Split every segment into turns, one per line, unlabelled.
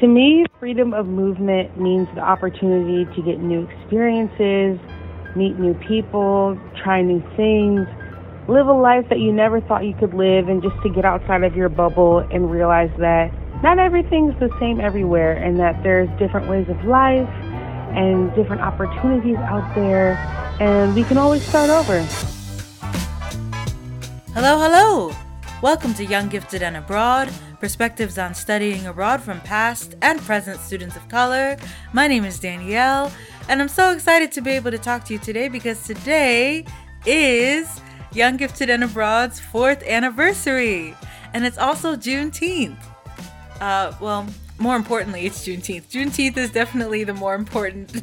To me, freedom of movement means the opportunity to get new experiences, meet new people, try new things, live a life that you never thought you could live, and just to get outside of your bubble and realize that not everything's the same everywhere and that there's different ways of life and different opportunities out there, and we can always start over.
Hello, hello! Welcome to Young Gifted and Abroad perspectives on studying abroad from past and present students of color. My name is Danielle, and I'm so excited to be able to talk to you today because today is Young Gifted and Abroad's fourth anniversary, and it's also Juneteenth. Uh, well, more importantly, it's Juneteenth. Juneteenth is definitely the more important.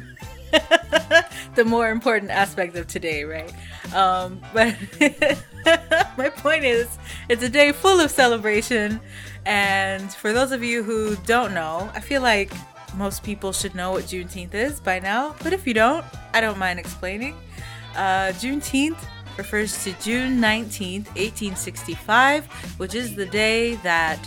the more important aspect of today, right? Um, but my point is, it's a day full of celebration and for those of you who don't know, I feel like most people should know what Juneteenth is by now. But if you don't, I don't mind explaining. Uh, Juneteenth refers to June 19th, 1865, which is the day that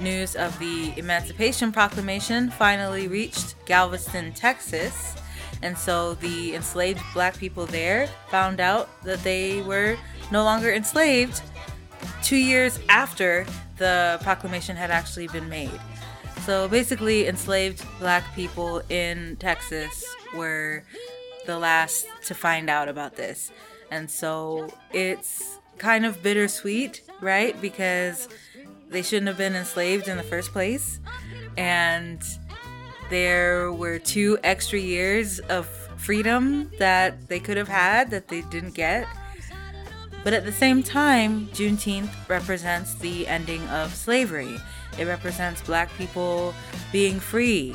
news of the Emancipation Proclamation finally reached Galveston, Texas. And so the enslaved black people there found out that they were no longer enslaved two years after the proclamation had actually been made. So basically, enslaved black people in Texas were the last to find out about this. And so it's kind of bittersweet, right? Because they shouldn't have been enslaved in the first place. And there were two extra years of freedom that they could have had that they didn't get. But at the same time, Juneteenth represents the ending of slavery. It represents black people being free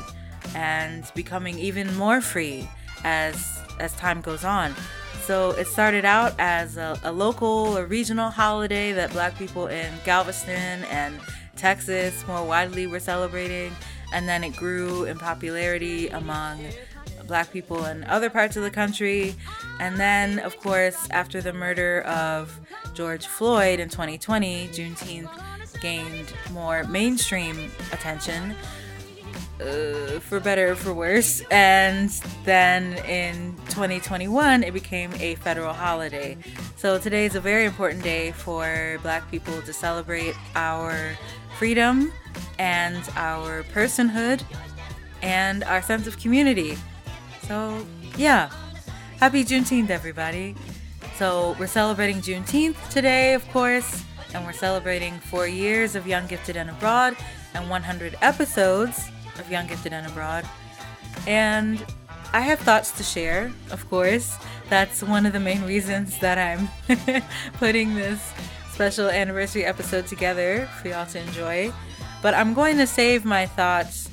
and becoming even more free as as time goes on. So it started out as a, a local or regional holiday that black people in Galveston and Texas more widely were celebrating, and then it grew in popularity among black people in other parts of the country. And then, of course, after the murder of George Floyd in 2020, Juneteenth gained more mainstream attention. Uh, for better or for worse. And then in 2021, it became a federal holiday. So today is a very important day for Black people to celebrate our freedom and our personhood and our sense of community. So, yeah. Happy Juneteenth, everybody. So, we're celebrating Juneteenth today, of course, and we're celebrating four years of Young Gifted and Abroad and 100 episodes of Young Gifted and Abroad. And I have thoughts to share, of course. That's one of the main reasons that I'm putting this special anniversary episode together for y'all to enjoy. But I'm going to save my thoughts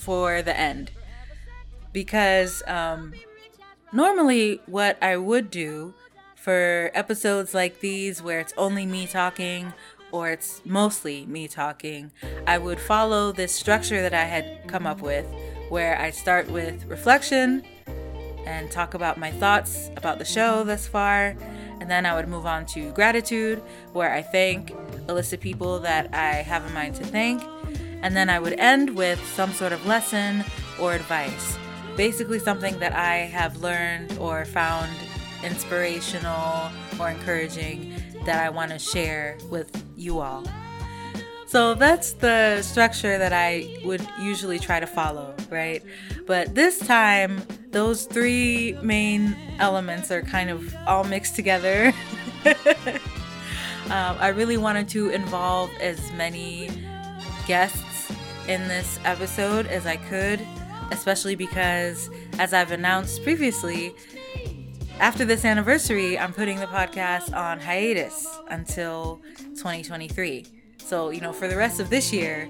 for the end because um, normally what I would do for episodes like these where it's only me talking or it's mostly me talking, I would follow this structure that I had come up with where I start with reflection and talk about my thoughts about the show thus far. And then I would move on to gratitude, where I thank a list of people that I have in mind to thank. And then I would end with some sort of lesson or advice basically something that I have learned or found inspirational or encouraging that I want to share with you all. So that's the structure that I would usually try to follow, right? But this time, those three main elements are kind of all mixed together. um, I really wanted to involve as many guests in this episode as I could especially because, as I've announced previously, after this anniversary, I'm putting the podcast on hiatus until 2023. So, you know, for the rest of this year,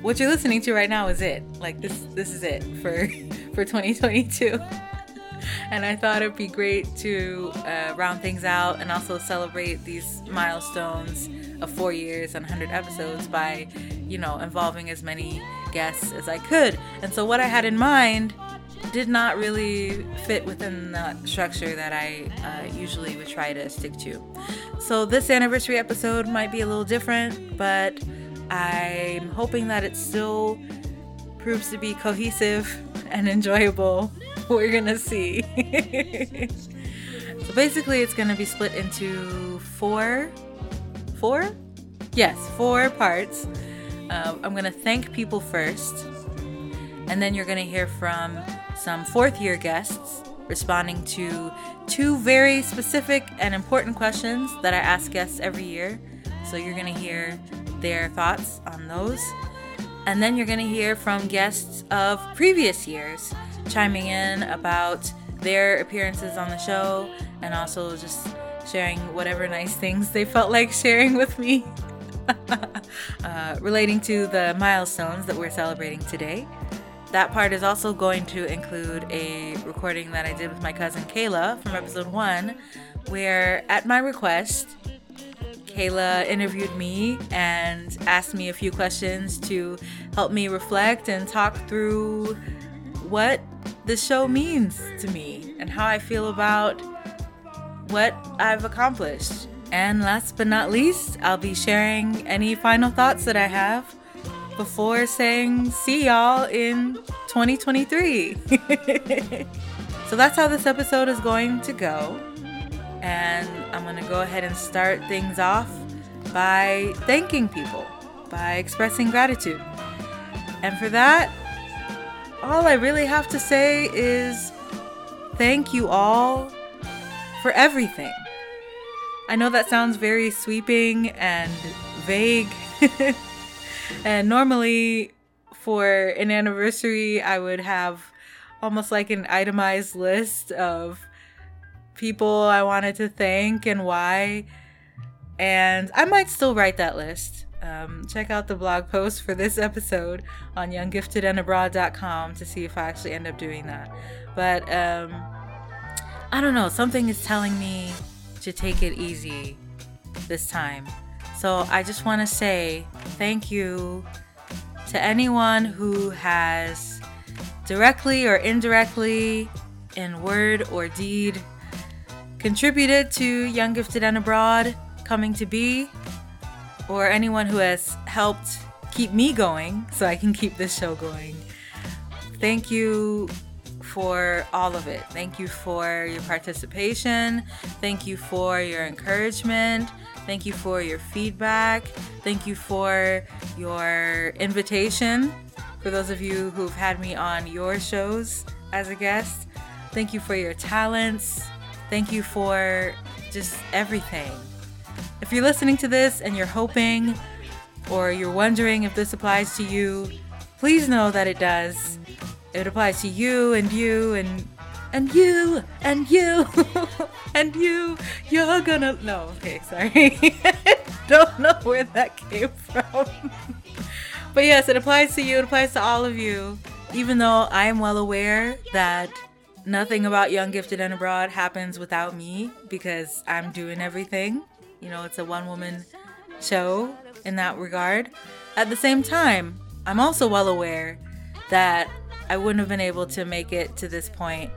what you're listening to right now is it. Like this this is it for for 2022. and I thought it'd be great to uh, round things out and also celebrate these milestones of four years and 100 episodes by, you know, involving as many guests as I could. And so, what I had in mind did not really fit within the structure that I uh, usually would try to stick to. So, this anniversary episode might be a little different, but I'm hoping that it still proves to be cohesive and enjoyable, we're gonna see. so basically, it's gonna be split into four, four, yes, four parts. Uh, I'm gonna thank people first, and then you're gonna hear from some fourth year guests responding to two very specific and important questions that I ask guests every year. So you're gonna hear their thoughts on those. And then you're going to hear from guests of previous years chiming in about their appearances on the show and also just sharing whatever nice things they felt like sharing with me uh, relating to the milestones that we're celebrating today. That part is also going to include a recording that I did with my cousin Kayla from episode one, where at my request, Kayla interviewed me and asked me a few questions to help me reflect and talk through what the show means to me and how I feel about what I've accomplished. And last but not least, I'll be sharing any final thoughts that I have before saying see y'all in 2023. so that's how this episode is going to go. And I'm going to go ahead and start things off by thanking people, by expressing gratitude. And for that, all I really have to say is thank you all for everything. I know that sounds very sweeping and vague. and normally, for an anniversary, I would have almost like an itemized list of people I wanted to thank and why. And I might still write that list. Um, check out the blog post for this episode on younggiftedandabroad.com to see if I actually end up doing that. But um, I don't know, something is telling me to take it easy this time. So I just want to say thank you to anyone who has directly or indirectly, in word or deed, contributed to Young Gifted and Abroad coming to be, or anyone who has helped keep me going so I can keep this show going. Thank you for all of it. Thank you for your participation. Thank you for your encouragement. Thank you for your feedback. Thank you for your invitation. For those of you who've had me on your shows as a guest, thank you for your talents. Thank you for just everything. If you're listening to this and you're hoping or you're wondering if this applies to you, please know that it does. It applies to you and you and and you and you and you. You're gonna no. Okay, sorry. Don't know where that came from. but yes, it applies to you. It applies to all of you. Even though I am well aware that nothing about Young Gifted and Abroad happens without me because I'm doing everything. You know, it's a one woman show in that regard. At the same time, I'm also well aware that I wouldn't have been able to make it to this point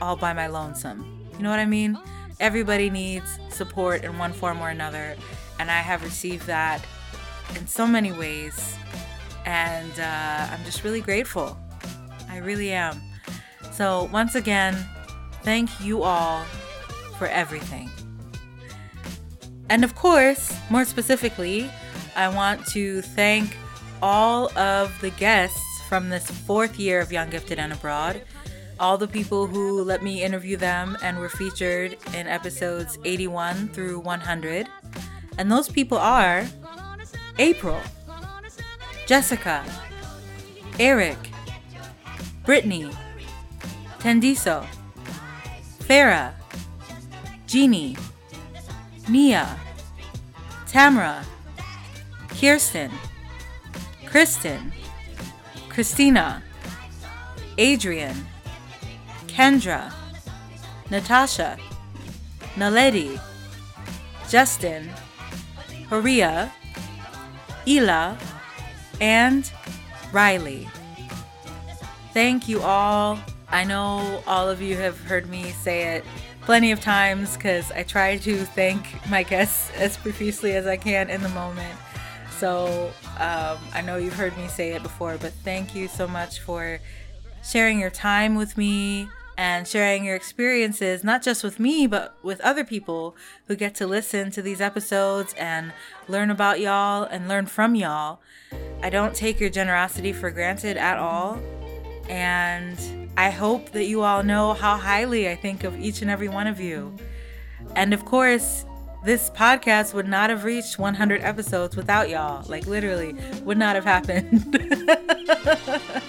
all by my lonesome. You know what I mean? Everybody needs support in one form or another, and I have received that in so many ways. And uh, I'm just really grateful. I really am. So, once again, thank you all for everything. And of course, more specifically, I want to thank all of the guests from this fourth year of Young Gifted and Abroad, all the people who let me interview them and were featured in episodes 81 through 100. And those people are April, Jessica, Eric, Brittany, Tendiso, Farah, Jeannie, Nia, Tamara, Kirsten, Kristen, Christina, Adrian, Kendra, Natasha, Naledi, Justin, Horia, Ela, and Riley. Thank you all I know all of you have heard me say it plenty of times because I try to thank my guests as profusely as I can in the moment. So um, I know you've heard me say it before, but thank you so much for sharing your time with me and sharing your experiences, not just with me, but with other people who get to listen to these episodes and learn about y'all and learn from y'all. I don't take your generosity for granted at all. And I hope that you all know how highly I think of each and every one of you. And of course, this podcast would not have reached 100 episodes without y'all. Like, literally, would not have happened.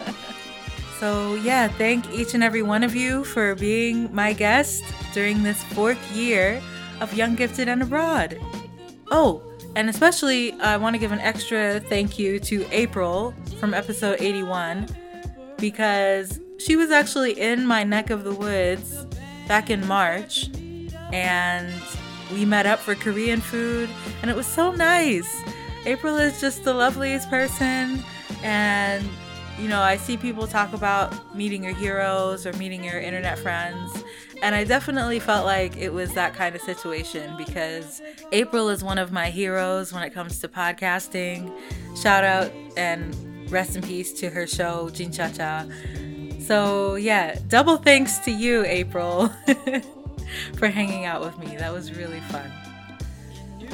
So, yeah, thank each and every one of you for being my guest during this fourth year of Young Gifted and Abroad. Oh, and especially, I want to give an extra thank you to April from episode 81 because she was actually in my neck of the woods back in March and we met up for Korean food and it was so nice. April is just the loveliest person and you know, I see people talk about meeting your heroes or meeting your internet friends, and I definitely felt like it was that kind of situation because April is one of my heroes when it comes to podcasting. Shout out and rest in peace to her show, Jin Cha Cha. So, yeah, double thanks to you, April, for hanging out with me. That was really fun.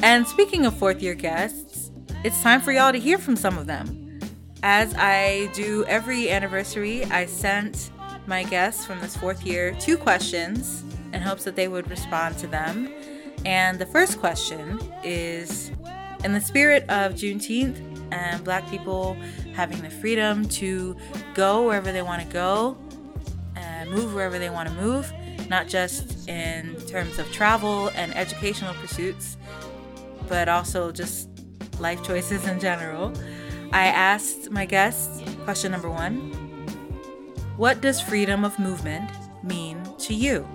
And speaking of fourth year guests, it's time for y'all to hear from some of them. As I do every anniversary, I sent my guests from this fourth year two questions in hopes that they would respond to them. And the first question is In the spirit of Juneteenth and Black people having the freedom to go wherever they want to go and move wherever they want to move, not just in terms of travel and educational pursuits, but also just life choices in general. I asked my guests question number one What does freedom of movement mean to you?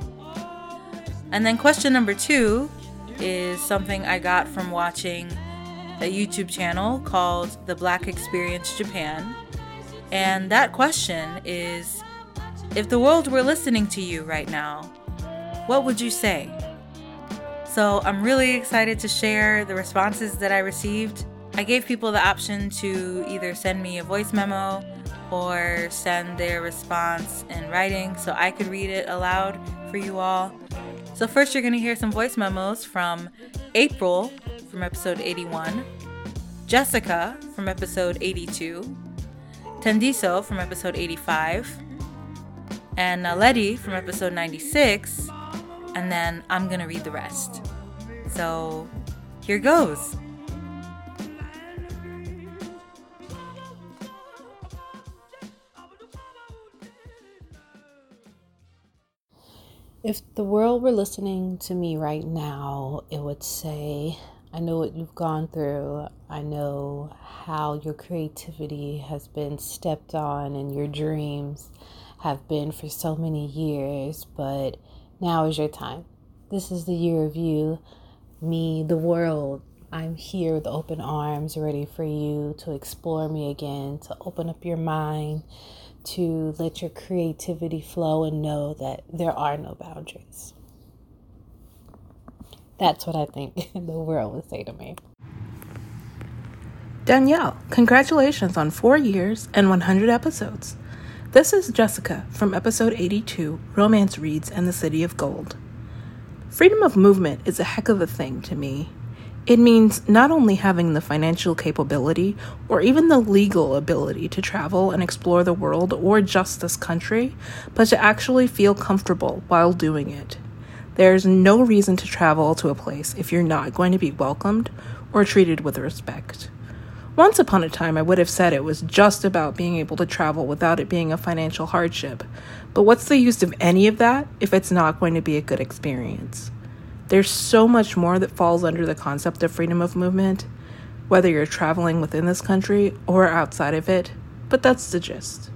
And then question number two is something I got from watching a YouTube channel called The Black Experience Japan. And that question is If the world were listening to you right now, what would you say? So I'm really excited to share the responses that I received I gave people the option to either send me a voice memo or send their response in writing so I could read it aloud for you all. So, first, you're going to hear some voice memos from April from episode 81, Jessica from episode 82, Tendiso from episode 85, and uh, Naledi from episode 96, and then I'm to read the rest. So, here goes.
If the world were listening to me right now, it would say, I know what you've gone through. I know how your creativity has been stepped on and your dreams have been for so many years, but now is your time. This is the year of you, me, the world. I'm here with open arms, ready for you to explore me again, to open up your mind to let your creativity flow and know that there are no boundaries. That's what I think the world would say to me.
Danielle, congratulations on four years and 100 episodes. This is Jessica from episode 82 Romance Reads and the City of Gold. Freedom of movement is a heck of a thing to me. It means not only having the financial capability or even the legal ability to travel and explore the world or just this country, but to actually feel comfortable while doing it. There's no reason to travel to a place if you're not going to be welcomed or treated with respect. Once upon a time, I would have said it was just about being able to travel without it being a financial hardship. But what's the use of any of that if it's not going to be a good experience? There's so much more that falls under the concept of freedom of movement, whether you're traveling within this country or outside of it, but that's the gist.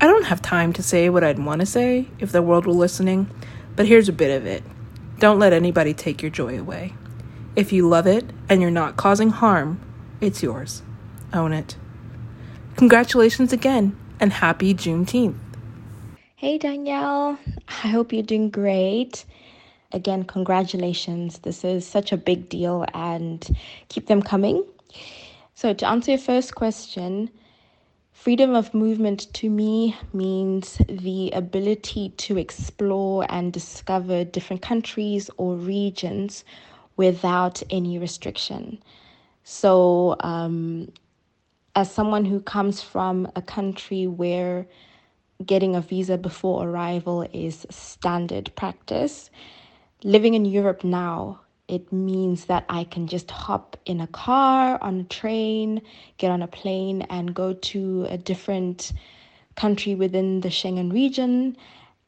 I don't have time to say what I'd want to say if the world were listening, but here's a bit of it. Don't let anybody take your joy away. If you love it and you're not causing harm, it's yours. Own it. Congratulations again, and happy Juneteenth.
Hey Danielle, I hope you're doing great. again, congratulations. This is such a big deal and keep them coming. So, to answer your first question, freedom of movement to me means the ability to explore and discover different countries or regions without any restriction. So, um, as someone who comes from a country where getting a visa before arrival is standard practice, living in Europe now, it means that I can just hop in a car, on a train, get on a plane, and go to a different country within the Schengen region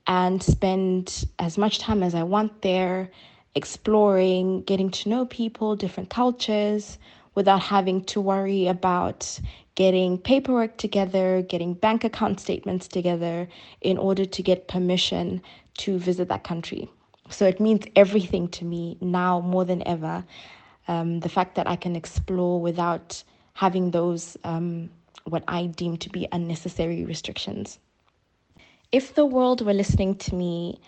and spend as much time as I want there, exploring, getting to know people, different cultures, without having to worry about getting paperwork together, getting bank account statements together in order to get permission to visit that country. So it means everything to me now more than ever. Um, the fact that I can explore without having those, um, what I deem to be unnecessary restrictions. If the world were listening to me,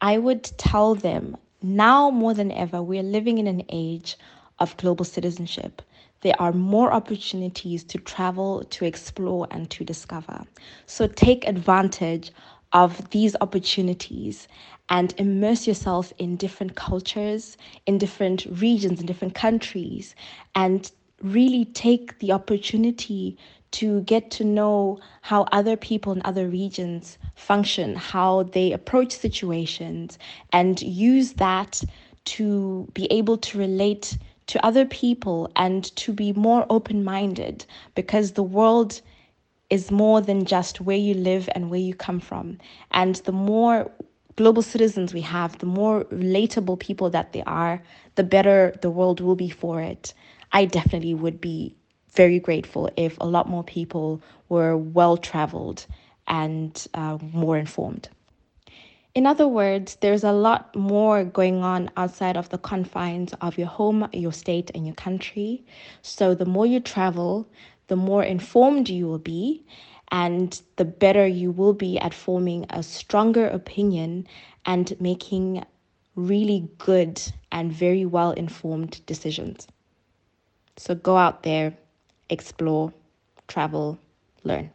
I would tell them now more than ever, we're living in an age of global citizenship there are more opportunities to travel, to explore, and to discover. So take advantage of these opportunities and immerse yourself in different cultures, in different regions, in different countries, and really take the opportunity to get to know how other people in other regions function, how they approach situations, and use that to be able to relate to other people and to be more open minded because the world is more than just where you live and where you come from. And the more global citizens we have, the more relatable people that they are, the better the world will be for it. I definitely would be very grateful if a lot more people were well traveled and uh, more informed. In other words, there's a lot more going on outside of the confines of your home, your state, and your country. So, the more you travel, the more informed you will be, and the better you will be at forming a stronger opinion and making really good and very well informed decisions. So, go out there, explore, travel, learn.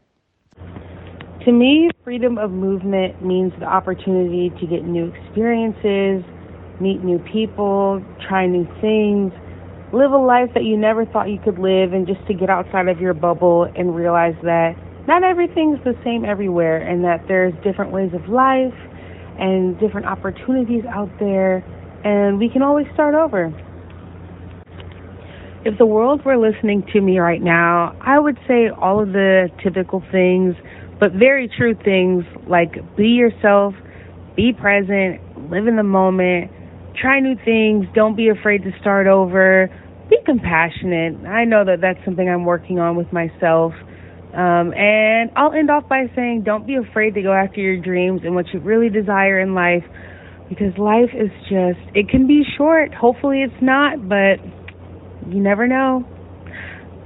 To me, freedom of movement means the opportunity to get new experiences, meet new people, try new things, live a life that you never thought you could live, and just to get outside of your bubble and realize that not everything's the same everywhere and that there's different ways of life and different opportunities out there, and we can always start over. If the world were listening to me right now, I would say all of the typical things but very true things like be yourself, be present, live in the moment, try new things, don't be afraid to start over, be compassionate. I know that that's something I'm working on with myself. Um, and I'll end off by saying don't be afraid to go after your dreams and what you really desire in life because life is just, it can be short. Hopefully it's not, but you never know.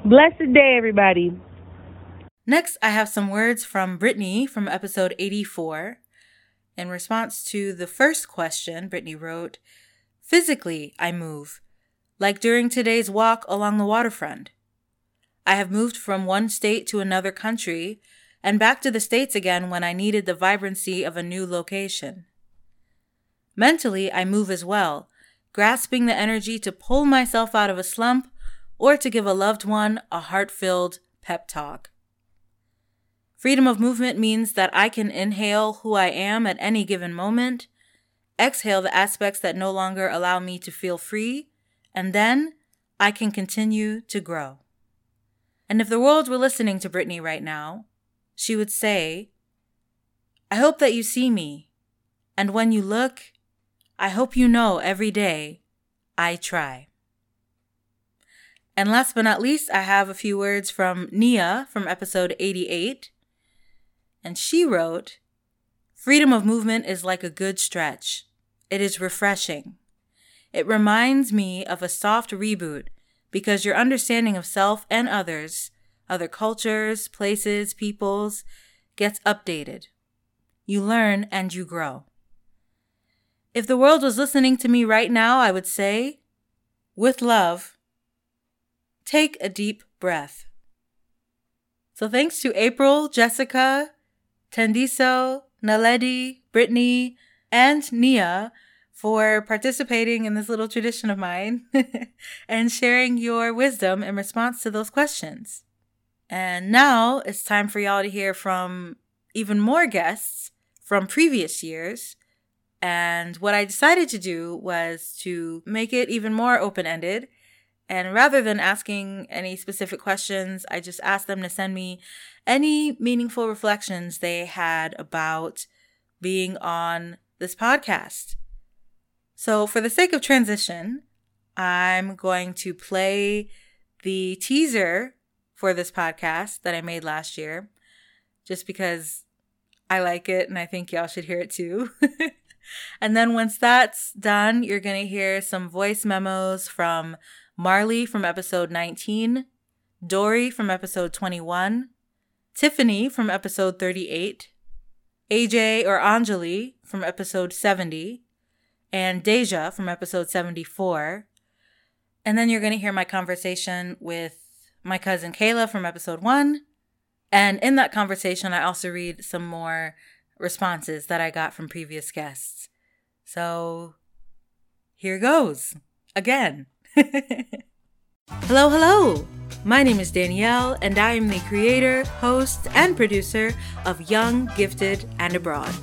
Blessed day, everybody.
Next, I have some words from Brittany from episode 84. In response to the first question, Brittany wrote, Physically, I move, like during today's walk along the waterfront. I have moved from one state to another country and back to the States again when I needed the vibrancy of a new location. Mentally, I move as well, grasping the energy to pull myself out of a slump or to give a loved one a heart filled pep talk. Freedom of movement means that I can inhale who I am at any given moment, exhale the aspects that no longer allow me to feel free, and then I can continue to grow. And if the world were listening to Brittany right now, she would say, I hope that you see me, and when you look, I hope you know every day I try. And last but not least, I have a few words from Nia from episode 88 and she wrote, Freedom of movement is like a good stretch. It is refreshing. It reminds me of a soft reboot because your understanding of self and others, other cultures, places, peoples, gets updated. You learn and you grow. If the world was listening to me right now, I would say, with love, take a deep breath. So thanks to April, Jessica, Tendiso, Naledi, Brittany, and Nia for participating in this little tradition of mine and sharing your wisdom in response to those questions. And now it's time for y'all to hear from even more guests from previous years. And what I decided to do was to make it even more open ended. And rather than asking any specific questions, I just asked them to send me any meaningful reflections they had about being on this podcast. So, for the sake of transition, I'm going to play the teaser for this podcast that I made last year, just because I like it and I think y'all should hear it too. and then once that's done, you're going to hear some voice memos from Marley from episode 19, Dory from episode 21, Tiffany from episode 38, AJ or Anjali from episode 70, and Deja from episode 74. And then you're going to hear my conversation with my cousin Kayla from episode one. And in that conversation, I also read some more responses that I got from previous guests. So here goes again. hello, hello. My name is Danielle, and I am the creator, host, and producer of Young, Gifted, and Abroad,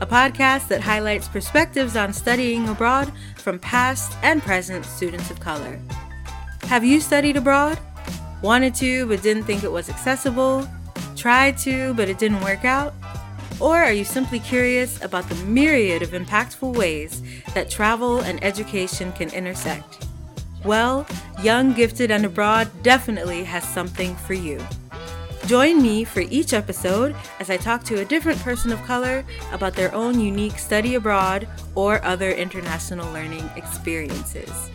a podcast that highlights perspectives on studying abroad from past and present students of color. Have you studied abroad? Wanted to, but didn't think it was accessible? Tried to, but it didn't work out? Or are you simply curious about the myriad of impactful ways that travel and education can intersect? Well, Young, Gifted, and Abroad definitely has something for you. Join me for each episode as I talk to a different person of color about their own unique study abroad or other international learning experiences.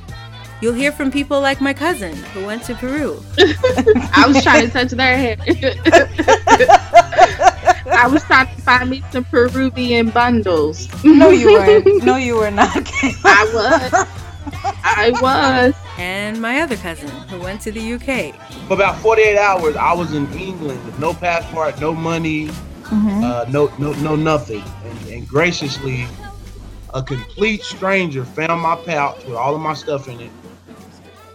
You'll hear from people like my cousin who went to Peru.
I was trying to touch their head. I was trying to find me some Peruvian bundles.
no, you weren't. No, you were not.
I was. I was.
And my other cousin who went to the UK.
For about 48 hours, I was in England with no passport, no money, mm-hmm. uh, no, no, no, nothing. And, and graciously, a complete stranger found my pouch with all of my stuff in it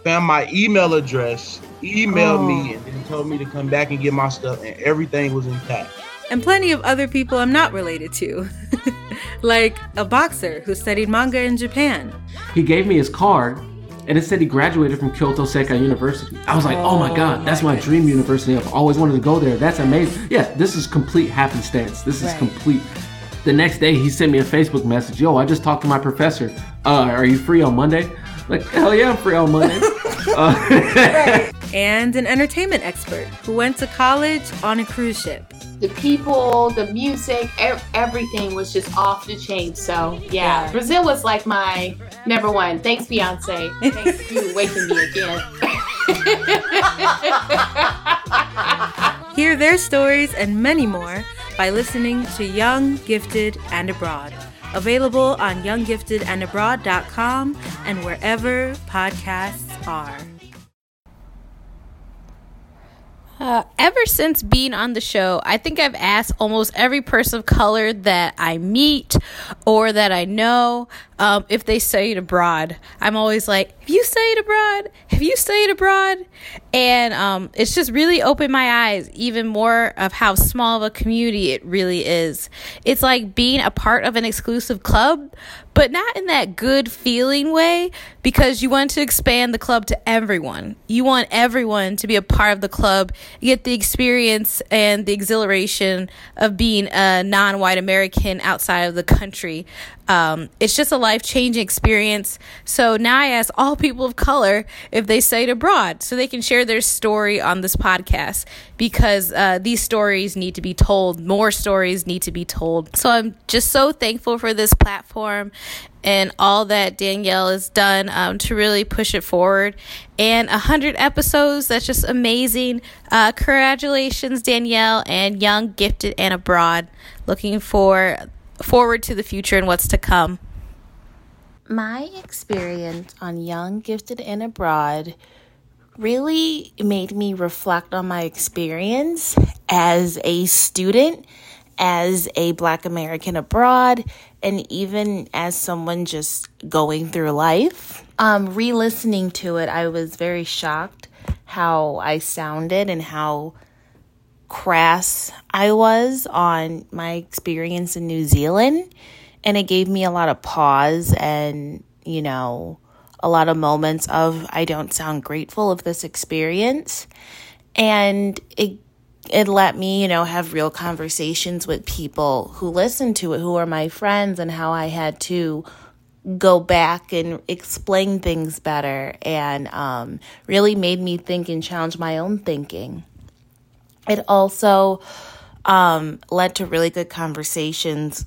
found my email address, emailed oh. me, and then told me to come back and get my stuff, and everything was intact.
And plenty of other people I'm not related to, like a boxer who studied manga in Japan.
He gave me his card, and it said he graduated from Kyoto Seika University. I was like, oh, oh my god, that's my, my dream university. I've always wanted to go there. That's amazing. Yeah, this is complete happenstance. This is right. complete. The next day, he sent me a Facebook message. Yo, I just talked to my professor. Uh, are you free on Monday? Like, hell yeah, I'm free on Monday. uh,
and an entertainment expert who went to college on a cruise ship.
The people, the music, everything was just off the chain. So, yeah, yeah. Brazil was like my number one. Thanks, Beyonce. Thanks for waking me again.
Hear their stories and many more by listening to Young, Gifted, and Abroad Available on younggiftedandabroad.com and wherever podcasts are.
Uh, ever since being on the show, I think I've asked almost every person of color that I meet or that I know um, if they studied abroad. I'm always like, Have you studied abroad? Have you studied abroad? And um, it's just really opened my eyes even more of how small of a community it really is. It's like being a part of an exclusive club, but not in that good feeling way because you want to expand the club to everyone. You want everyone to be a part of the club, get the experience and the exhilaration of being a non white American outside of the country. Um, it's just a life changing experience. So now I ask all people of color if they studied abroad so they can share their story on this podcast because uh, these stories need to be told. More stories need to be told. So I'm just so thankful for this platform and all that Danielle has done um, to really push it forward. And 100 episodes, that's just amazing. Uh, congratulations, Danielle, and Young, Gifted, and Abroad. Looking for forward to the future and what's to come.
my experience on Young, Gifted, and Abroad really made me reflect on my experience as a student, as a Black American abroad, and even as someone just going through life. Um, re listening to it, I was very shocked how I sounded and how crass I was on my experience in New Zealand. And it gave me a lot of pause and, you know, a lot of moments of I don't sound grateful of this experience. And it it let me, you know, have real conversations with people who listen to it, who are my friends, and how I had to go back and explain things better and um, really made me think and challenge my own thinking. It also um, led to really good conversations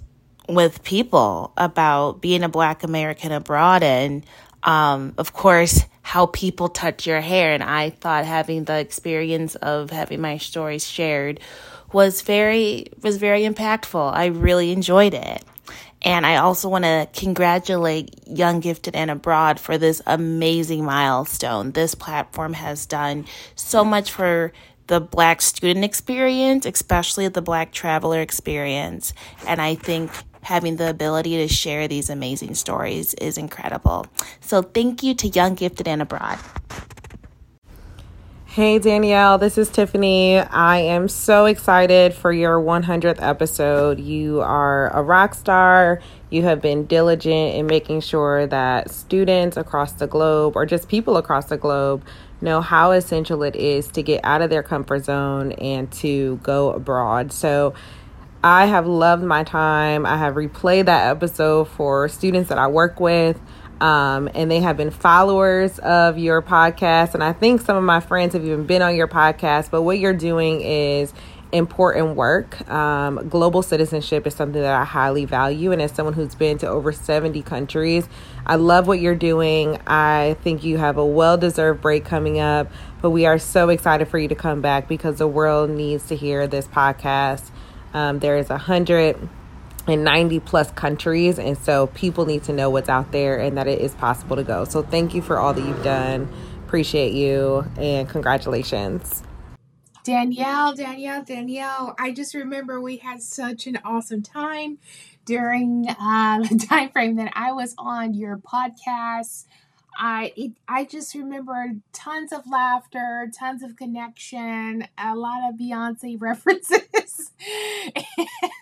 with people about being a Black American abroad and, um, of course, how people touch your hair. And I thought having the experience of having my stories shared was very was very impactful. I really enjoyed it. And I also want to congratulate Young Gifted and Abroad for this amazing milestone. This platform has done so much for the Black student experience, especially the Black traveler experience. And I think having the ability to share these amazing stories is incredible. So thank you to Young Gifted and Abroad.
Hey Danielle, this is Tiffany. I am so excited for your 100th episode. You are a rock star. You have been diligent in making sure that students across the globe, or just people across the globe, know how essential it is to get out of their comfort zone and to go abroad. So, I have loved my time. I have replayed that episode for students that I work with. Um, and they have been followers of your podcast. And I think some of my friends have even been on your podcast. But what you're doing is important work. Um, global citizenship is something that I highly value. And as someone who's been to over 70 countries, I love what you're doing. I think you have a well deserved break coming up. But we are so excited for you to come back because the world needs to hear this podcast. Um, there is a hundred and 90 plus countries and so people need to know what's out there and that it is possible to go so thank you for all that you've done appreciate you and congratulations
danielle danielle danielle i just remember we had such an awesome time during uh, the time frame that i was on your podcast I it, I just remember tons of laughter, tons of connection, a lot of Beyonce references,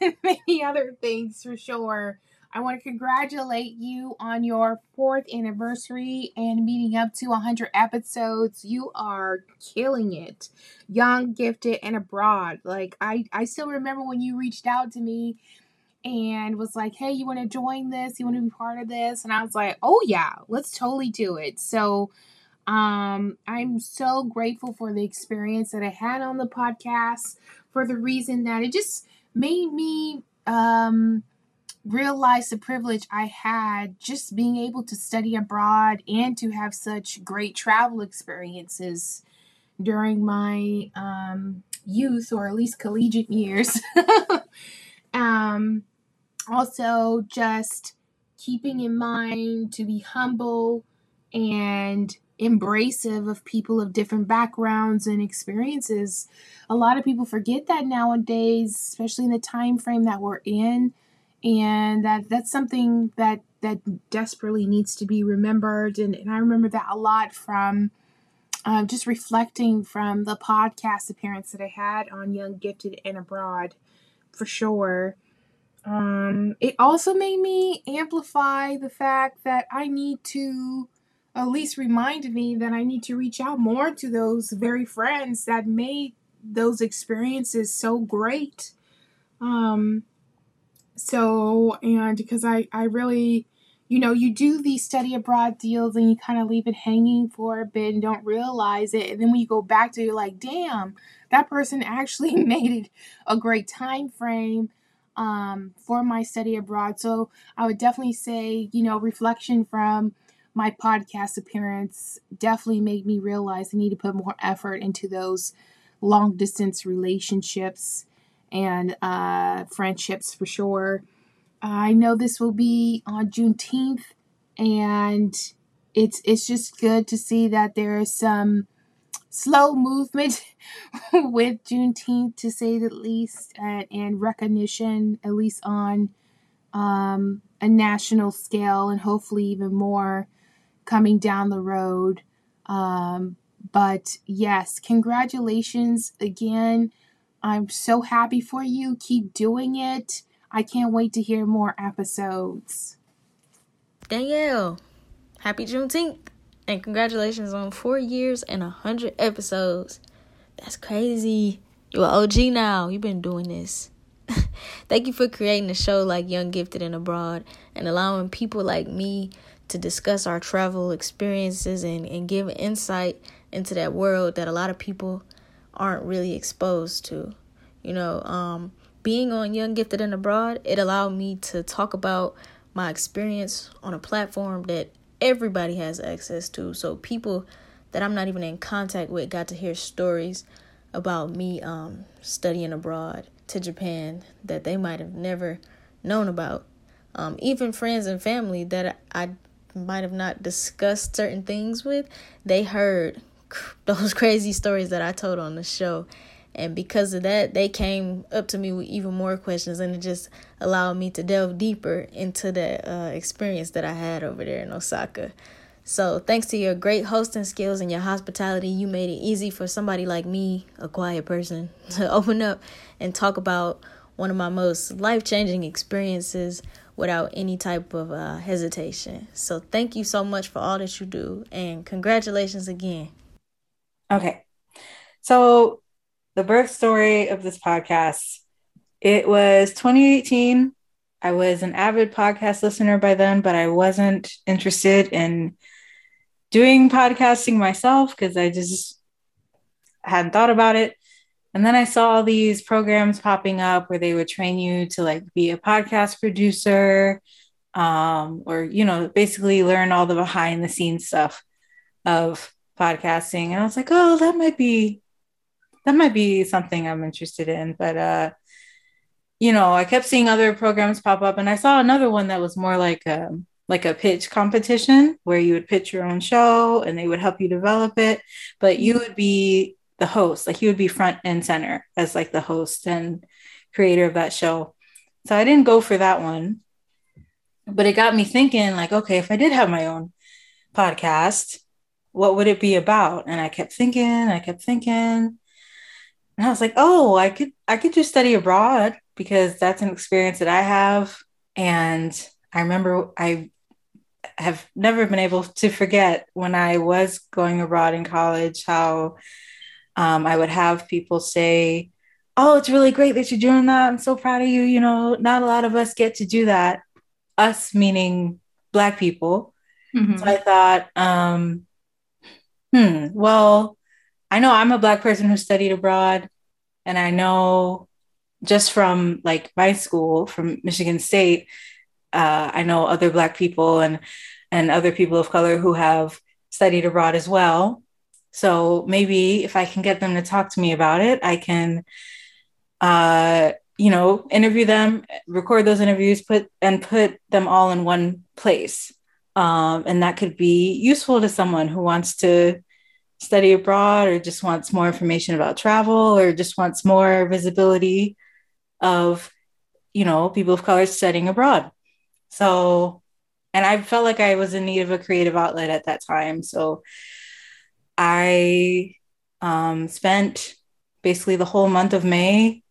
and many other things for sure. I want to congratulate you on your fourth anniversary and meeting up to 100 episodes. You are killing it. Young, gifted, and abroad. Like, I, I still remember when you reached out to me and was like, hey, you want to join this? You want to be part of this? And I was like, oh, yeah, let's totally do it. So um, I'm so grateful for the experience that I had on the podcast for the reason that it just made me um, realize the privilege I had just being able to study abroad and to have such great travel experiences during my um, youth or at least collegiate years. um, also just keeping in mind to be humble and embracive of people of different backgrounds and experiences a lot of people forget that nowadays especially in the time frame that we're in and that that's something that that desperately needs to be remembered and, and i remember that a lot from uh, just reflecting from the podcast appearance that i had on young gifted and abroad for sure um, it also made me amplify the fact that I need to at least remind me that I need to reach out more to those very friends that made those experiences so great. Um, so, and because I, I really, you know, you do these study abroad deals and you kind of leave it hanging for a bit and don't realize it. And then when you go back to it, you're like, damn, that person actually made it a great time frame um, for my study abroad. So I would definitely say, you know, reflection from my podcast appearance definitely made me realize I need to put more effort into those long distance relationships and uh, friendships for sure. I know this will be on Juneteenth, and it's it's just good to see that there is some slow movement with Juneteenth, to say the least, and, and recognition, at least on um, a national scale, and hopefully even more coming down the road. Um, but yes, congratulations again. I'm so happy for you. Keep doing it. I can't wait to hear more episodes.
Danielle, happy Juneteenth. And congratulations on four years and a hundred episodes. That's crazy. You're OG now. You've been doing this. Thank you for creating a show like Young Gifted and Abroad and allowing people like me to discuss our travel experiences and, and give insight into that world that a lot of people aren't really exposed to. You know, um, being on Young Gifted and Abroad, it allowed me to talk about my experience on a platform that everybody has access to. So people that I'm not even in contact with got to hear stories about me um, studying abroad to Japan that they might have never known about. Um, even friends and family that I might have not discussed certain things with, they heard those crazy stories that I told on the show. And because of that, they came up to me with even more questions, and it just allowed me to delve deeper into the uh, experience that I had over there in Osaka. So, thanks to your great hosting skills and your hospitality, you made it easy for somebody like me, a quiet person, to open up and talk about one of my most life changing experiences without any type of uh, hesitation. So, thank you so much for all that you do, and congratulations again.
Okay. So, the birth story of this podcast. It was 2018. I was an avid podcast listener by then, but I wasn't interested in doing podcasting myself because I just hadn't thought about it. And then I saw all these programs popping up where they would train you to like be a podcast producer um, or, you know, basically learn all the behind the scenes stuff of podcasting. And I was like, oh, that might be that might be something I'm interested in. But uh, you know, I kept seeing other programs pop up, and I saw another one that was more like a like a pitch competition where you would pitch your own show and they would help you develop it, but you would be the host, like you would be front and center as like the host and creator of that show. So I didn't go for that one, but it got me thinking like, okay, if I did have my own podcast, what would it be about? And I kept thinking, I kept thinking, and I was like, oh, I could I could just study abroad because that's an experience that I have. And I remember I have never been able to forget when I was going abroad in college how um, I would have people say, Oh, it's really great that you're doing that. I'm so proud of you. You know, not a lot of us get to do that. Us meaning Black people. Mm-hmm. So I thought, um, hmm, well, I know I'm a Black person who studied abroad, and I know just from like my school, from Michigan State, uh, I know other Black people and and other people of color who have studied abroad as well. So maybe if I can get them to talk to me about it, I can, uh, you know, interview them, record those interviews, put and put them all in one place. Um, and that could be useful to someone who wants to study abroad or just wants more information about travel or just wants more visibility of you know people of color studying abroad. So and i felt like i was in need of a creative outlet at that time. So i um, spent basically the whole month of may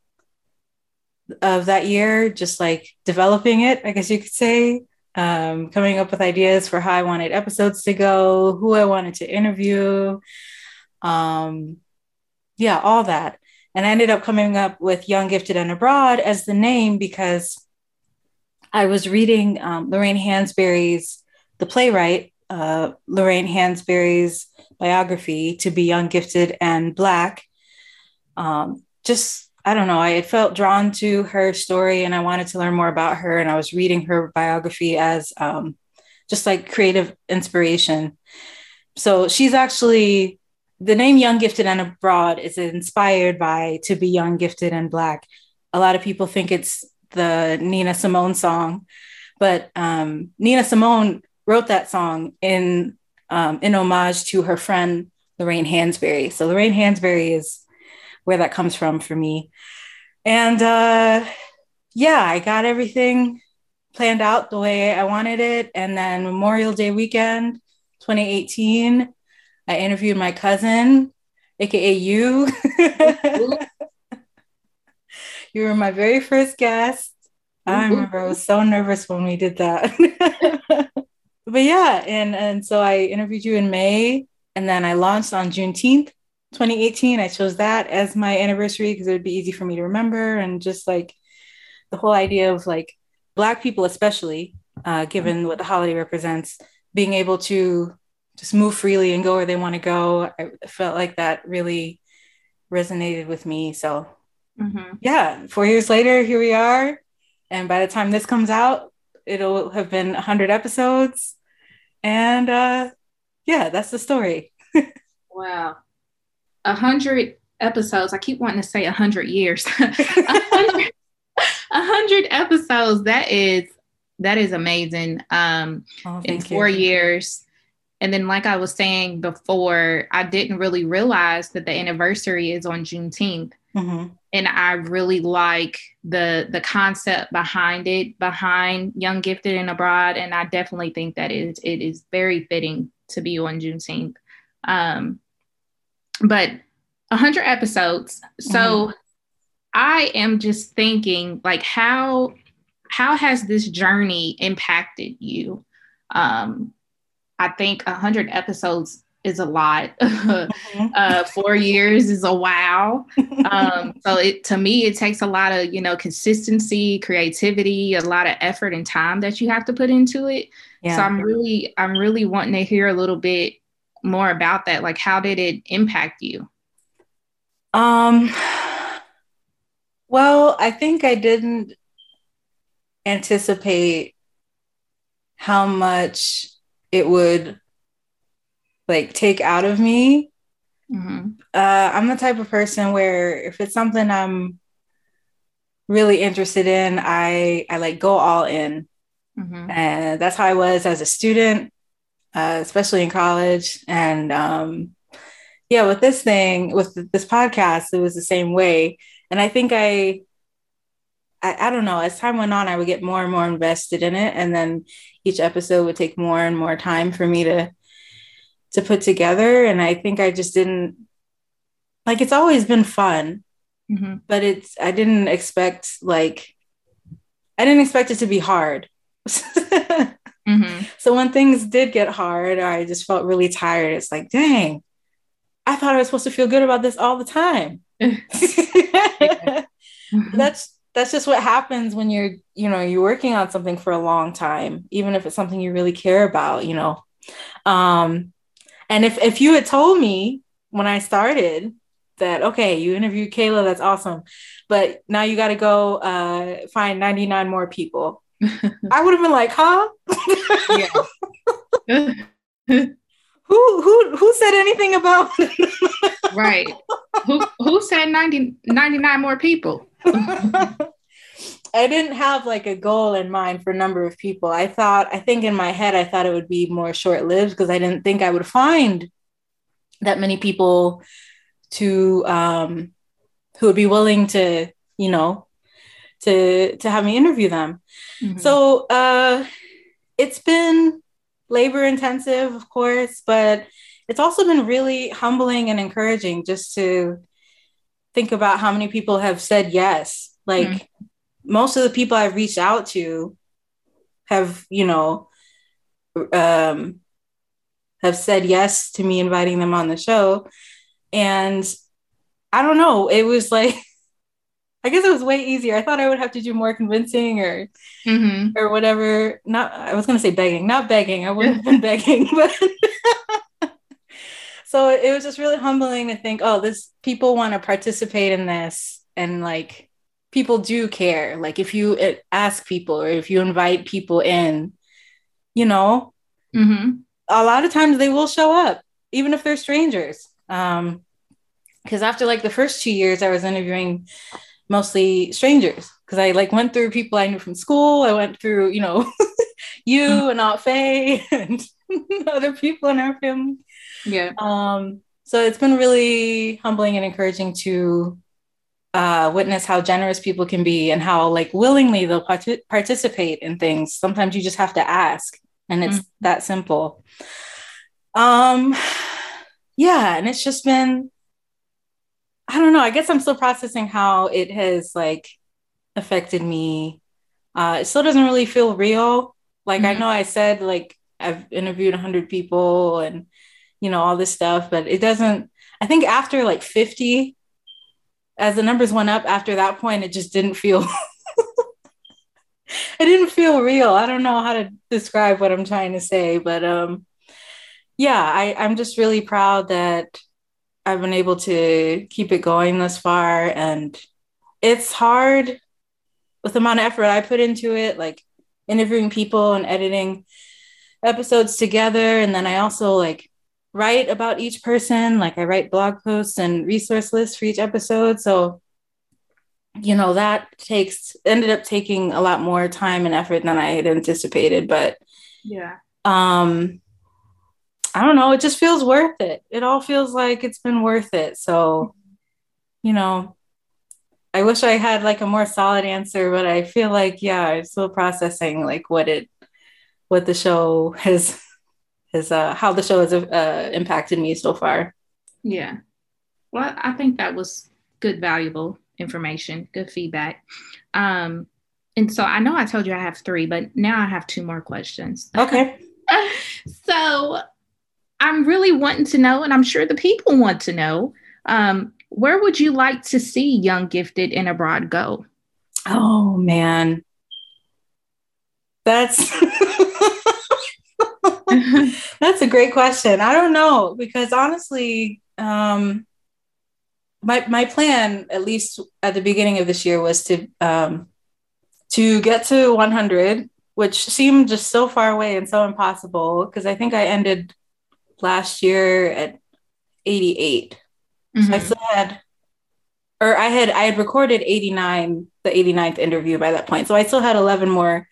of that year just like developing it i guess you could say um, coming up with ideas for how I wanted episodes to go, who I wanted to interview, um, yeah, all that. And I ended up coming up with Young, Gifted, and Abroad as the name because I was reading um, Lorraine Hansberry's, the playwright, uh, Lorraine Hansberry's biography, To Be Young, Gifted, and Black. Um, just I don't know, I had felt drawn to her story and I wanted to learn more about her. And I was reading her biography as um, just like creative inspiration. So she's actually the name Young, Gifted, and Abroad is inspired by To Be Young, Gifted, and Black. A lot of people think it's the Nina Simone song, but um, Nina Simone wrote that song in um, in homage to her friend Lorraine Hansberry. So Lorraine Hansberry is where that comes from for me. And uh, yeah, I got everything planned out the way I wanted it. And then Memorial Day weekend, 2018, I interviewed my cousin, aka you. you were my very first guest. I remember I was so nervous when we did that. but yeah, and and so I interviewed you in May, and then I launched on Juneteenth, 2018. I chose that as my anniversary because it would be easy for me to remember, and just like the whole idea of like Black people, especially uh, given what the holiday represents, being able to just move freely and go where they want to go. I felt like that really resonated with me. So mm-hmm. yeah, four years later, here we are. And by the time this comes out, it'll have been 100 episodes. And uh, yeah, that's the story.
wow. A hundred episodes. I keep wanting to say a hundred years. A hundred episodes. That is that is amazing. Um, oh, in four you. years. And then, like I was saying before, I didn't really realize that the anniversary is on Juneteenth. Mm-hmm. And I really like the the concept behind it, behind Young Gifted and Abroad. And I definitely think that it is, it is very fitting to be on Juneteenth. Um, but 100 episodes. So mm-hmm. I am just thinking, like, how how has this journey impacted you? Um, I think 100 episodes is a lot. Mm-hmm. uh, four years is a wow. Um, so it to me, it takes a lot of you know consistency, creativity, a lot of effort and time that you have to put into it. Yeah. So I'm really, I'm really wanting to hear a little bit more about that. Like, how did it impact you?
Um. Well, I think I didn't anticipate how much it would like take out of me. Mm-hmm. Uh, I'm the type of person where if it's something I'm really interested in, I I like go all in, mm-hmm. and that's how I was as a student, uh, especially in college. And um, yeah, with this thing, with this podcast, it was the same way. And I think I I, I don't know, as time went on, I would get more and more invested in it. And then each episode would take more and more time for me to to put together. And I think I just didn't like it's always been fun, mm-hmm. but it's I didn't expect like I didn't expect it to be hard. mm-hmm. So when things did get hard, I just felt really tired. It's like, dang, I thought I was supposed to feel good about this all the time. That's that's just what happens when you're you know you're working on something for a long time even if it's something you really care about you know um and if if you had told me when i started that okay you interviewed kayla that's awesome but now you got to go uh find 99 more people i would have been like huh yeah who who who said anything about
right who who said 90 99 more people
I didn't have like a goal in mind for number of people. I thought, I think in my head, I thought it would be more short lived because I didn't think I would find that many people to um, who would be willing to, you know, to to have me interview them. Mm-hmm. So uh, it's been labor intensive, of course, but it's also been really humbling and encouraging just to think about how many people have said yes. Like mm-hmm most of the people I've reached out to have, you know, um, have said yes to me inviting them on the show. And I don't know, it was like, I guess it was way easier. I thought I would have to do more convincing or mm-hmm. or whatever. Not I was gonna say begging, not begging. I wouldn't have been begging, but so it was just really humbling to think, oh, this people want to participate in this and like people do care. Like if you uh, ask people or if you invite people in, you know, mm-hmm. a lot of times they will show up, even if they're strangers. Um, because after like the first two years, I was interviewing mostly strangers because I like went through people I knew from school. I went through, you know, you and Aunt Faye and other people in our family.
Yeah.
Um, so it's been really humbling and encouraging to uh, witness how generous people can be and how like willingly they'll part- participate in things. Sometimes you just have to ask, and it's mm-hmm. that simple. Um, yeah, and it's just been. I don't know. I guess I'm still processing how it has like affected me. Uh, it still doesn't really feel real. Like mm-hmm. I know I said like I've interviewed 100 people and you know all this stuff, but it doesn't. I think after like 50, as the numbers went up after that point, it just didn't feel it didn't feel real. I don't know how to describe what I'm trying to say, but um yeah, I, I'm just really proud that I've been able to keep it going thus far. And it's hard with the amount of effort I put into it, like interviewing people and editing episodes together. And then I also like write about each person. Like I write blog posts and resource lists for each episode. So, you know, that takes ended up taking a lot more time and effort than I had anticipated. But
yeah.
Um I don't know, it just feels worth it. It all feels like it's been worth it. So, you know, I wish I had like a more solid answer, but I feel like yeah, I'm still processing like what it what the show has has uh, how the show has uh, impacted me so far.
Yeah. Well, I think that was good, valuable information, good feedback. Um, and so I know I told you I have three, but now I have two more questions.
Okay.
so I'm really wanting to know, and I'm sure the people want to know, um, where would you like to see Young Gifted and Abroad go?
Oh man. That's That's a great question. I don't know because honestly, um, my my plan, at least at the beginning of this year, was to um, to get to 100, which seemed just so far away and so impossible. Because I think I ended last year at 88, mm-hmm. so I mm-hmm. still had, or I had I had recorded 89, the 89th interview by that point, so I still had 11 more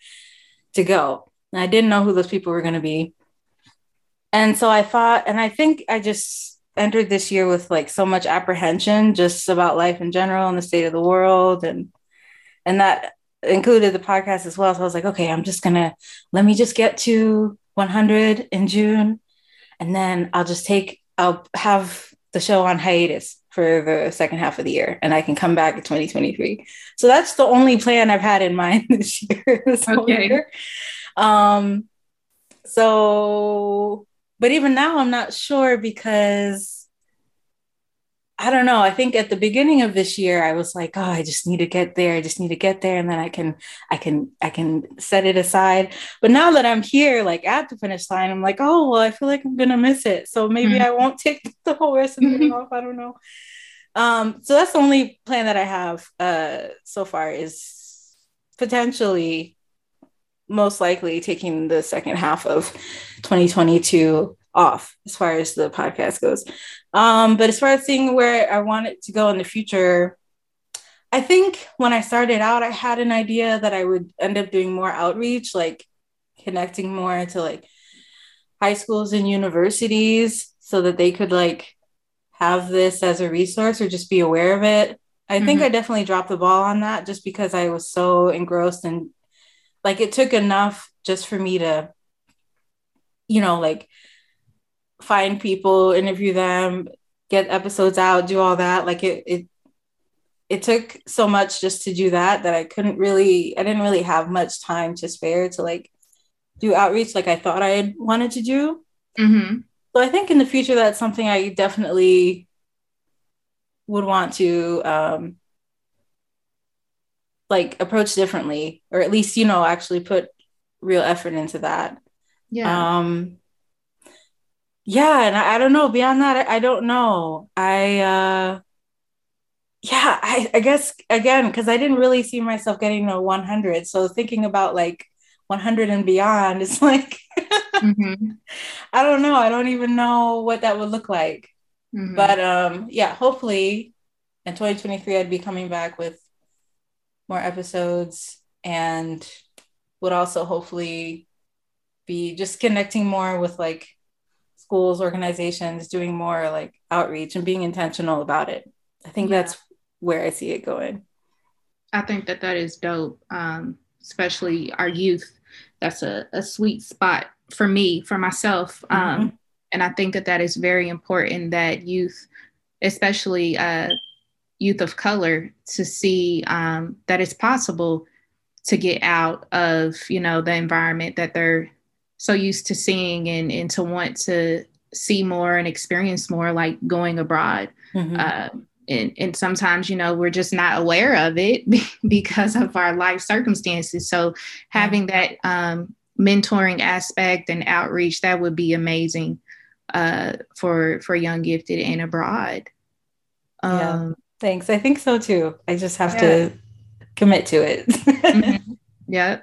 to go. And I didn't know who those people were going to be and so I thought, and I think I just entered this year with like so much apprehension just about life in general and the state of the world and and that included the podcast as well so i was like okay i'm just gonna let me just get to 100 in june and then i'll just take i'll have the show on hiatus for the second half of the year and i can come back in 2023 so that's the only plan i've had in mind this year this okay. Year. um so but even now i'm not sure because i don't know i think at the beginning of this year i was like oh i just need to get there i just need to get there and then i can i can i can set it aside. But now that i'm here like at the finish line i'm like oh well i feel like i'm gonna miss it so maybe mm-hmm. i won't take the whole rest of the day off i don't know. Um so that's the only plan that i have uh so far is potentially most likely taking the second half of 2022 off as far as the podcast goes. Um, but as far as seeing where I want it to go in the future, I think when I started out, I had an idea that I would end up doing more outreach, like connecting more to like high schools and universities so that they could like have this as a resource or just be aware of it. I mm-hmm. think I definitely dropped the ball on that just because I was so engrossed and like it took enough just for me to you know like find people interview them get episodes out do all that like it it it took so much just to do that that I couldn't really I didn't really have much time to spare to like do outreach like I thought I wanted to do.
Mm-hmm.
So I think in the future that's something I definitely would want to um, like approach differently or at least you know actually put real effort into that
yeah
um yeah and i, I don't know beyond that I, I, don't know i uh yeah i, I guess again because i didn't really see myself getting to 100 so thinking about like 100 and beyond it's like mm-hmm. i don't know i don't even know what that would look like mm-hmm. but um yeah hopefully in 2023 i'd be coming back with more episodes and would also hopefully be just connecting more with like schools, organizations, doing more like outreach and being intentional about it. I think yeah. that's where I see it going.
I think that that is dope, um, especially our youth. That's a, a sweet spot for me, for myself. Um, mm-hmm. And I think that that is very important that youth, especially uh, youth of color, to see um, that it's possible to get out of, you know, the environment that they're so used to seeing and, and to want to see more and experience more, like going abroad. Mm-hmm. Uh, and, and sometimes you know we're just not aware of it because of our life circumstances. So having that um, mentoring aspect and outreach that would be amazing uh, for for young gifted and abroad.
Um, yeah thanks. I think so too. I just have yeah. to commit to it.
Mm-hmm. yeah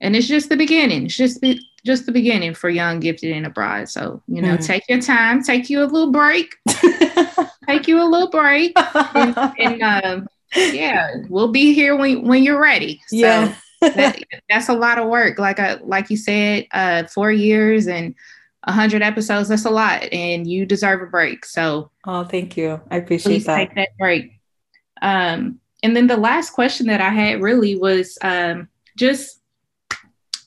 and it's just the beginning. It's just be, just the beginning for young gifted and abroad so you know mm-hmm. take your time take you a little break. Take you a little break. And, and um, yeah we'll be here when, when you're ready. So yeah. that, that's a lot of work. Like I, like you said uh, four years and 100 episodes that's a lot and you deserve a break. So
oh thank you. I appreciate that
take that break. Um, and then the last question that i had really was um, just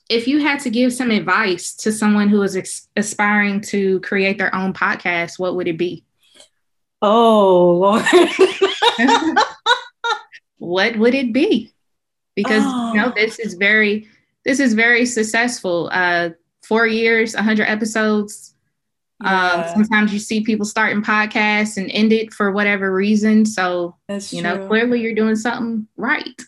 if you had to give some advice to someone who is ex- aspiring to create their own podcast what would it be
Oh, Lord.
what would it be? Because oh. you know, this is very this is very successful. Uh four years, 100 episodes. Um, yeah. Um, sometimes you see people starting podcasts and end it for whatever reason. So That's you know, clearly you're doing something right.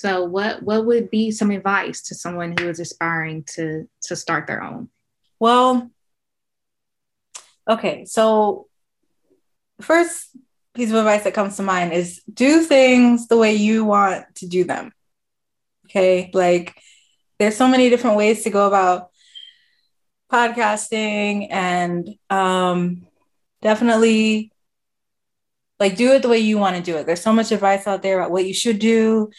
So what what would be some advice to someone who is aspiring to to start their own?
Well, okay, so first piece of advice that comes to mind is do things the way you want to do them. Okay. Like there's so many different ways to go about podcasting and um, definitely like do it the way you want to do it. There's so much advice out there about what you should do,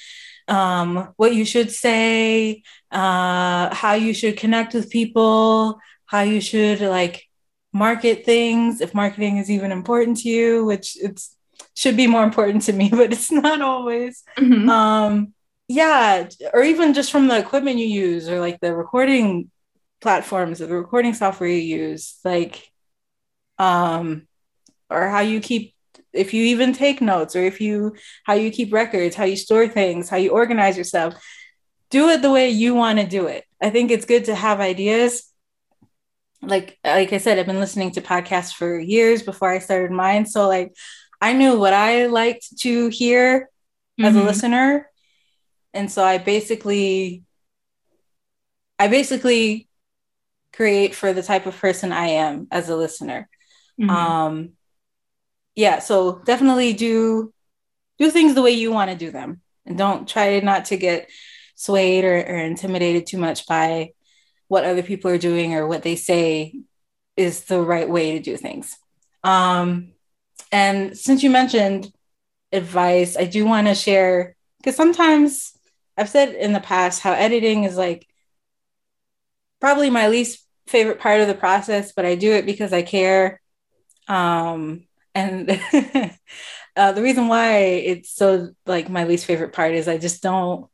um, what you should say, uh, how you should connect with people, how you should like market things if marketing is even important to you which it's should be more important to me but it's not always mm-hmm. um yeah or even just from the equipment you use or like the recording platforms or the recording software you use like um or how you keep if you even take notes or if you how you keep records how you store things how you organize yourself do it the way you want to do it i think it's good to have ideas like like I said, I've been listening to podcasts for years before I started mine. So like I knew what I liked to hear mm-hmm. as a mm-hmm. listener. And so I basically I basically create for the type of person I am as a listener. Mm-hmm. Um yeah, so definitely do do things the way you want to do them and don't try not to get swayed or, or intimidated too much by what other people are doing or what they say is the right way to do things. Um, and since you mentioned advice, I do want to share because sometimes I've said in the past how editing is like probably my least favorite part of the process, but I do it because I care. Um, and uh, the reason why it's so like my least favorite part is I just don't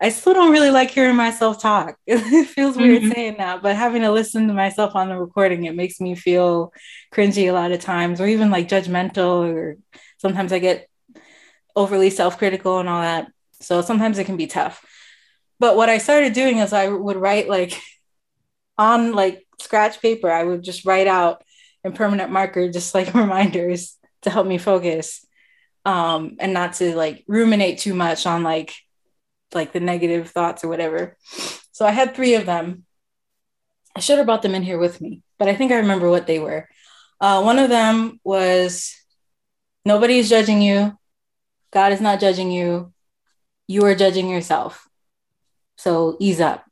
I still don't really like hearing myself talk. It feels weird mm-hmm. saying that, but having to listen to myself on the recording, it makes me feel cringy a lot of times, or even like judgmental, or sometimes I get overly self critical and all that. So sometimes it can be tough. But what I started doing is I would write like on like scratch paper, I would just write out in permanent marker, just like reminders to help me focus um, and not to like ruminate too much on like like the negative thoughts or whatever. So I had three of them. I should have brought them in here with me, but I think I remember what they were. Uh, one of them was nobody is judging you. God is not judging you. You are judging yourself. So ease up.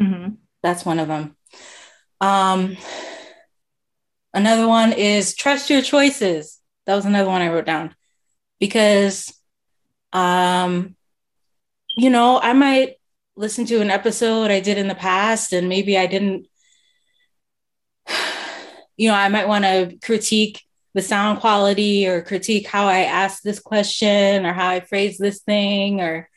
Mm-hmm. That's one of them. Um, another one is trust your choices. That was another one I wrote down because um, you know, I might listen to an episode I did in the past and maybe I didn't, you know, I might want to critique the sound quality or critique how I asked this question or how I phrased this thing or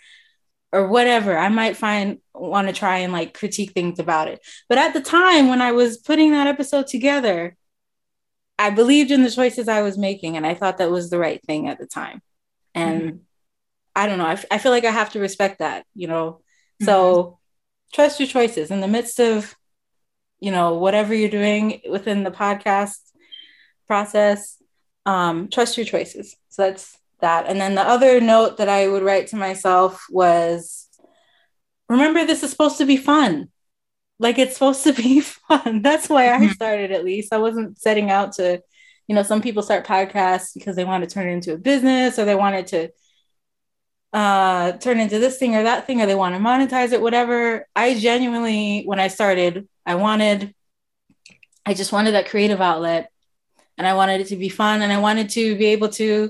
or whatever. I might find want to try and like critique things about it. But at the time when I was putting that episode together, I believed in the choices I was making and I thought that was the right thing at the time. And mm-hmm. I don't know, I, f- I feel like I have to respect that, you know. Mm-hmm. So trust your choices in the midst of, you know, whatever you're doing within the podcast process. Um, trust your choices. So that's that. And then the other note that I would write to myself was remember, this is supposed to be fun. Like it's supposed to be fun. That's why I mm-hmm. started, at least. I wasn't setting out to, you know, some people start podcasts because they want to turn it into a business or they wanted to uh turn into this thing or that thing or they want to monetize it whatever i genuinely when i started i wanted i just wanted that creative outlet and i wanted it to be fun and i wanted to be able to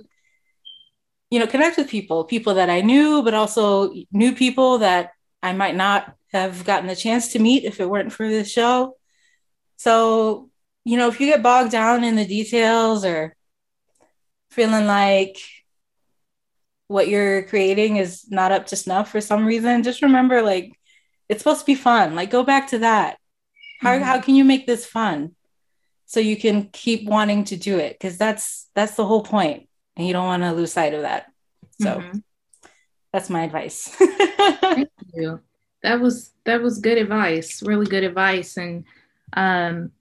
you know, connect with people, people that I knew, but also new people that I might not have gotten the chance to meet if it weren't for this show. So, you know, if you get bogged down in the details or feeling like what you're creating is not up to snuff for some reason, just remember like it's supposed to be fun. Like go back to that. How mm-hmm. how can you make this fun? So you can keep wanting to do it because that's that's the whole point. point and you don't want to lose sight of that. So mm-hmm. that's my advice.
Thank you. That was that was good advice, really good advice, and um,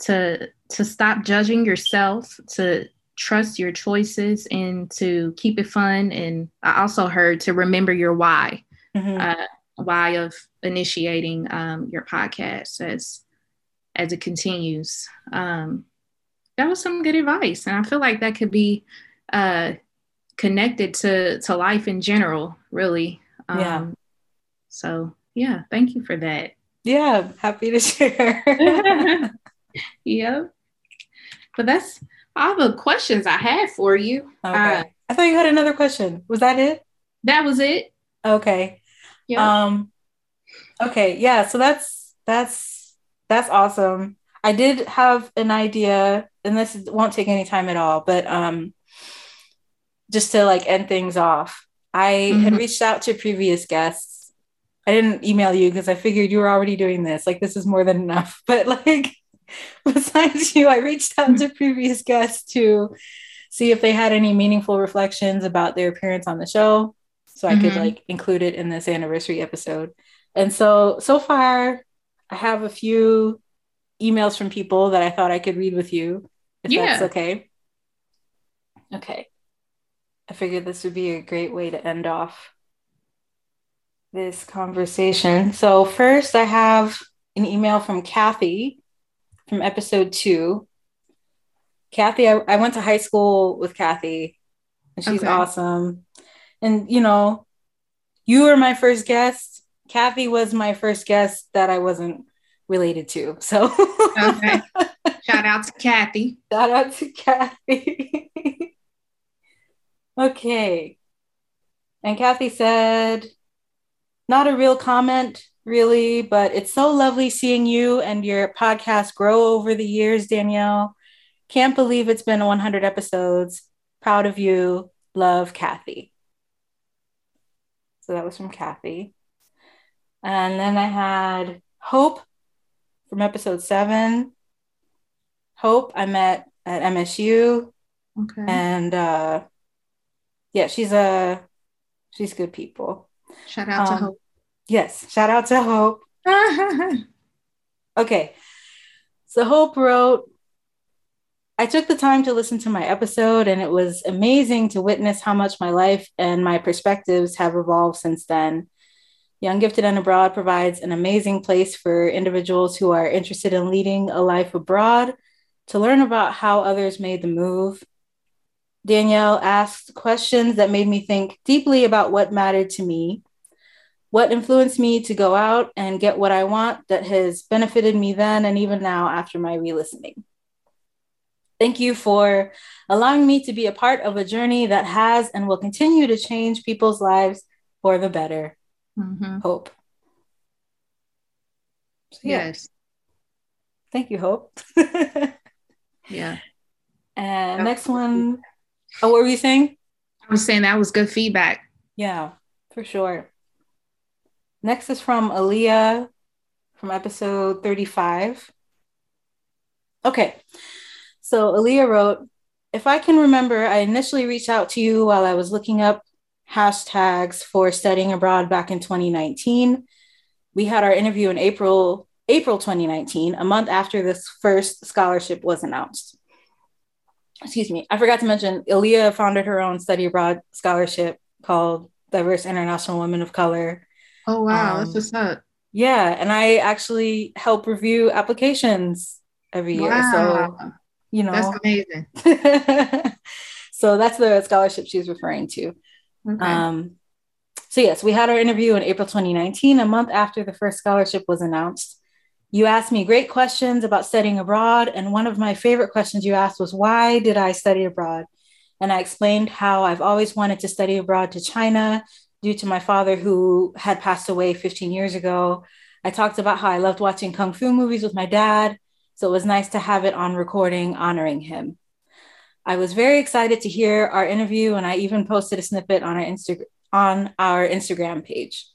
to to stop judging yourself, to trust your choices, and to keep it fun. And I also heard to remember your why, mm-hmm. uh, why of initiating um, your podcast as as it continues. Um, that was some good advice, and I feel like that could be uh, connected to to life in general, really. Um, yeah. So yeah, thank you for that.
Yeah, happy to share.
yep. But that's all the questions I had for you.
Okay. Uh, I thought you had another question. Was that it?
That was it.
Okay. Yeah. Um okay, yeah, so that's that's that's awesome. I did have an idea and this won't take any time at all, but um just to like end things off, I mm-hmm. had reached out to previous guests. I didn't email you because I figured you were already doing this. Like this is more than enough. But like besides you, I reached out to previous guests to see if they had any meaningful reflections about their appearance on the show. So I mm-hmm. could like include it in this anniversary episode. And so so far I have a few emails from people that I thought I could read with you, if yeah. that's okay. Okay. I figured this would be a great way to end off this conversation. So, first, I have an email from Kathy from episode two. Kathy, I, I went to high school with Kathy, and she's okay. awesome. And, you know, you were my first guest. Kathy was my first guest that I wasn't related to. So,
okay. Shout out to Kathy.
Shout out to Kathy. Okay. And Kathy said, not a real comment, really, but it's so lovely seeing you and your podcast grow over the years, Danielle. Can't believe it's been 100 episodes. Proud of you. Love, Kathy. So that was from Kathy. And then I had Hope from episode seven. Hope I met at MSU. Okay. And uh, yeah, she's a she's good people.
Shout out um, to Hope.
Yes, shout out to Hope. okay. So Hope wrote I took the time to listen to my episode, and it was amazing to witness how much my life and my perspectives have evolved since then. Young Gifted and Abroad provides an amazing place for individuals who are interested in leading a life abroad to learn about how others made the move Danielle asked questions that made me think deeply about what mattered to me, what influenced me to go out and get what I want that has benefited me then and even now after my re listening. Thank you for allowing me to be a part of a journey that has and will continue to change people's lives for the better. Mm-hmm. Hope. So, yeah.
Yes.
Thank you, Hope.
Yeah.
and next one, oh, what were you saying?
I was saying that was good feedback.
Yeah, for sure. Next is from Aaliyah from episode 35. Okay. So Aaliyah wrote, if I can remember, I initially reached out to you while I was looking up hashtags for studying abroad back in 2019. We had our interview in April, April 2019, a month after this first scholarship was announced. Excuse me. I forgot to mention, Aaliyah founded her own study abroad scholarship called Diverse International Women of Color.
Oh wow,
Um,
that's what's up.
Yeah, and I actually help review applications every year. So,
Wow.
you know,
That's amazing.
so that's the scholarship she's referring to.
Okay.
Um, so yes, we had our interview in April 2019, a month after the first scholarship was announced. You asked me great questions about studying abroad, and one of my favorite questions you asked was why did I study abroad? And I explained how I've always wanted to study abroad to China due to my father who had passed away 15 years ago. I talked about how I loved watching kung fu movies with my dad, so it was nice to have it on recording honoring him. I was very excited to hear our interview, and I even posted a snippet on our Insta- on our Instagram page.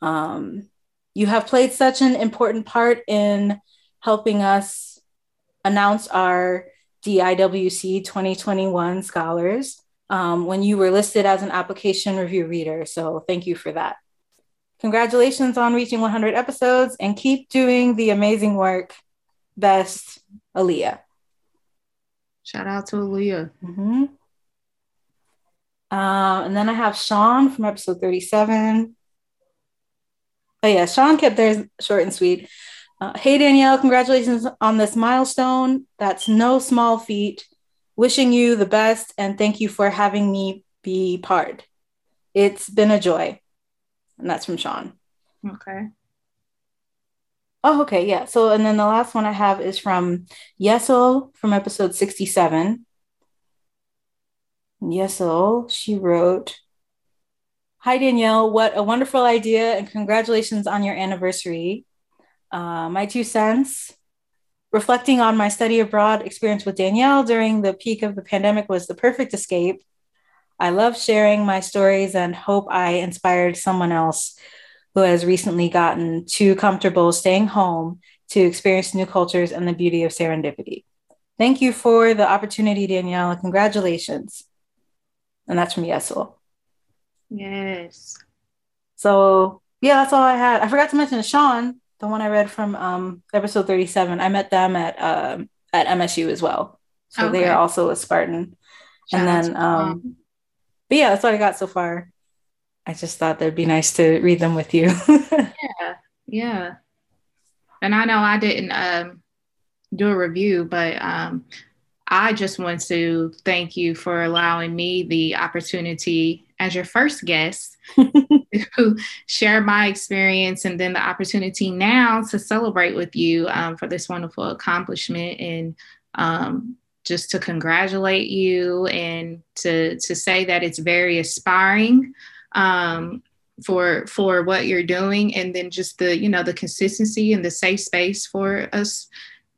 Um, you have played such an important part in helping us announce our DIWC 2021 scholars um, when you were listed as an application review reader. So thank you for that. Congratulations on reaching 100 episodes and keep doing the amazing work. Best, Aaliyah.
Shout out to Aaliyah.
Mhm. Uh, and then I have Sean from episode 37. Oh, yeah, Sean kept theirs short and sweet. Uh, hey, Danielle, congratulations on this milestone. That's no small feat. Wishing you the best and thank you for having me be part. It's been a joy. And that's from Sean.
Okay.
Oh, okay, yeah. So, and then the last one I have is from Yesel from episode 67. Yesel, she wrote, Hi, Danielle. What a wonderful idea, and congratulations on your anniversary. Uh, my two cents reflecting on my study abroad experience with Danielle during the peak of the pandemic was the perfect escape. I love sharing my stories and hope I inspired someone else who has recently gotten too comfortable staying home to experience new cultures and the beauty of serendipity. Thank you for the opportunity, Danielle, congratulations. And that's from Yesel.
Yes.
So yeah, that's all I had. I forgot to mention Sean, the one I read from um, episode 37. I met them at um, at MSU as well. So they are also a Spartan.
Shout
and then um, but yeah, that's what I got so far. I just thought that'd be nice to read them with you.
Yeah. Yeah. And I know I didn't um, do a review, but um, I just want to thank you for allowing me the opportunity as your first guest to share my experience and then the opportunity now to celebrate with you um, for this wonderful accomplishment and um, just to congratulate you and to to say that it's very aspiring um, for for what you're doing and then just the you know the consistency and the safe space for us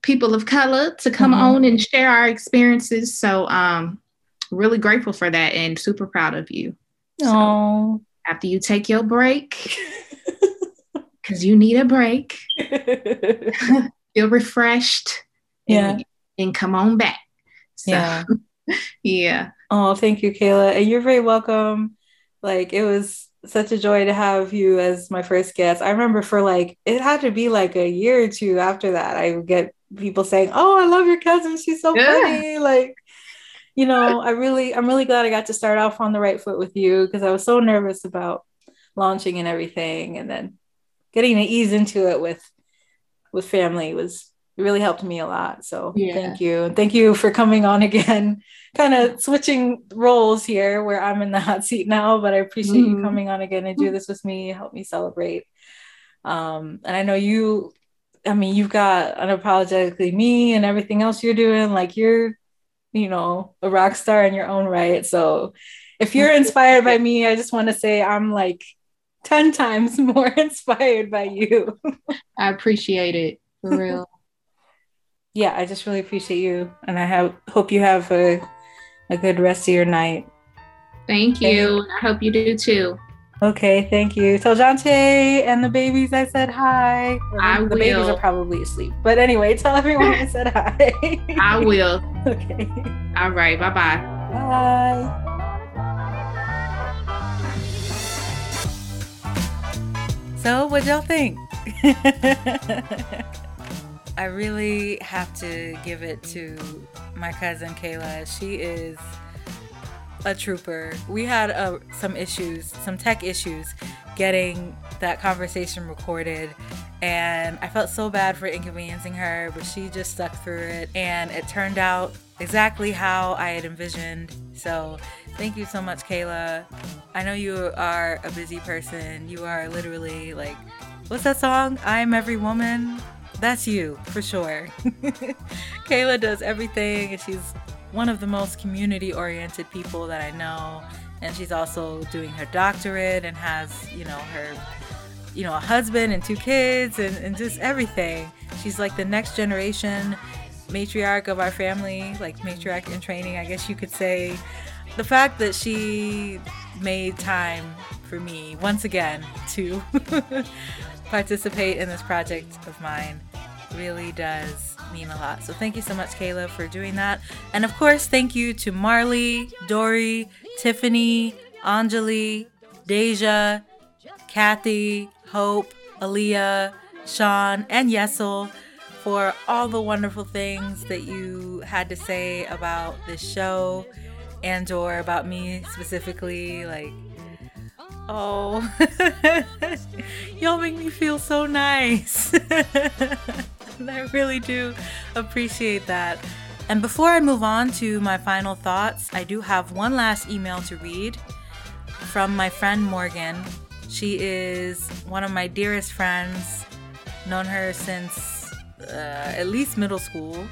people of color to come
Mhm.
on and share our experiences so um really grateful for that and super proud of you
Oh,
after you take your break because you need a break feel refreshed
Yeah.
and, and come on back so,
Yeah.
yeah
Oh, thank you, Kayla. And you're very welcome. Like it was such a joy to have you as my first guest. I remember for like it had to be like a year or two after that, I would get people saying, "Oh, I love your cousin. She's so
Yeah.
funny." Like, you know, I really, I'm really glad I got to start off on the right foot with you because I was so nervous about launching and everything, and then getting to ease into it with with family was it really helped me a lot. So
Yeah.
thank you. And thank you for coming on again. kind of switching roles here where I'm in the hot seat now, but I appreciate you
Mhm.
coming on again and do this with me, help me celebrate. Um, and I know you, I mean, you've got unapologetically me and everything else you're doing. Like you're, you know, a rock star in your own right. So if you're inspired by me, I just want to say I'm like
10 times more inspired by you.
I appreciate it for real.
yeah, I just really appreciate you. And I have hope you have a, a good rest of your night.
Thank you. I hope you do too.
Okay, thank you. Tell Jonte and the babies I said hi.
I
the
will.
babies are probably asleep. But anyway, tell everyone I said hi.
I will.
Okay.
All right. Bye-bye.
Bye.
So, what y'all think? I really have to give it to my cousin Kayla. She is a trooper. We had uh, some issues, some tech issues, getting that conversation recorded. And I felt so bad for inconveniencing her, but she just stuck through it. And it turned out exactly how I had envisioned. So thank you so much, Kayla. I know you are a busy person. You are literally like, what's that song? I'm every woman. That's you, for sure. Kayla does everything, and she's one of the most community oriented people that I know. And she's also doing her doctorate and has, you know, her, you know, a husband and two kids and, and just everything. She's like the next generation matriarch of our family, like matriarch in training, I guess you could say. The fact that she made time for me once again to participate in this project of mine really does mean a lot. So thank you so much, Kayla, for doing that. And of course, thank you to Marley, Dory, Tiffany, Anjali, Deja, Kathy, Hope, Aaliyah, Sean, and Yesel for all the wonderful things that you had to say about this show and or about me specifically like oh y'all make me feel so nice I really do appreciate that. And before I move on to my final thoughts, I do have one last email to read from my friend Morgan. She is one of my dearest friends, known her since uh, at least middle school.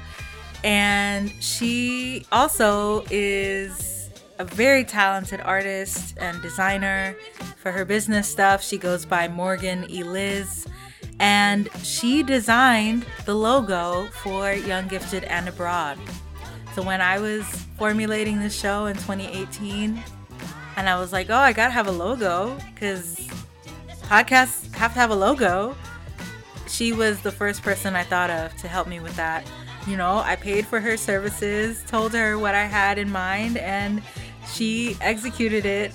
And she also is a very talented artist and designer. For her business stuff, she goes by Morgan Eliz and she designed the logo for Young Gifted and Abroad. So when I was formulating this show in 2018, and I was like, oh, I gotta have a logo because podcasts have to have a logo. She was the first person I thought of to help me with that. You know, I paid for her services, told her what I had in mind, and she executed it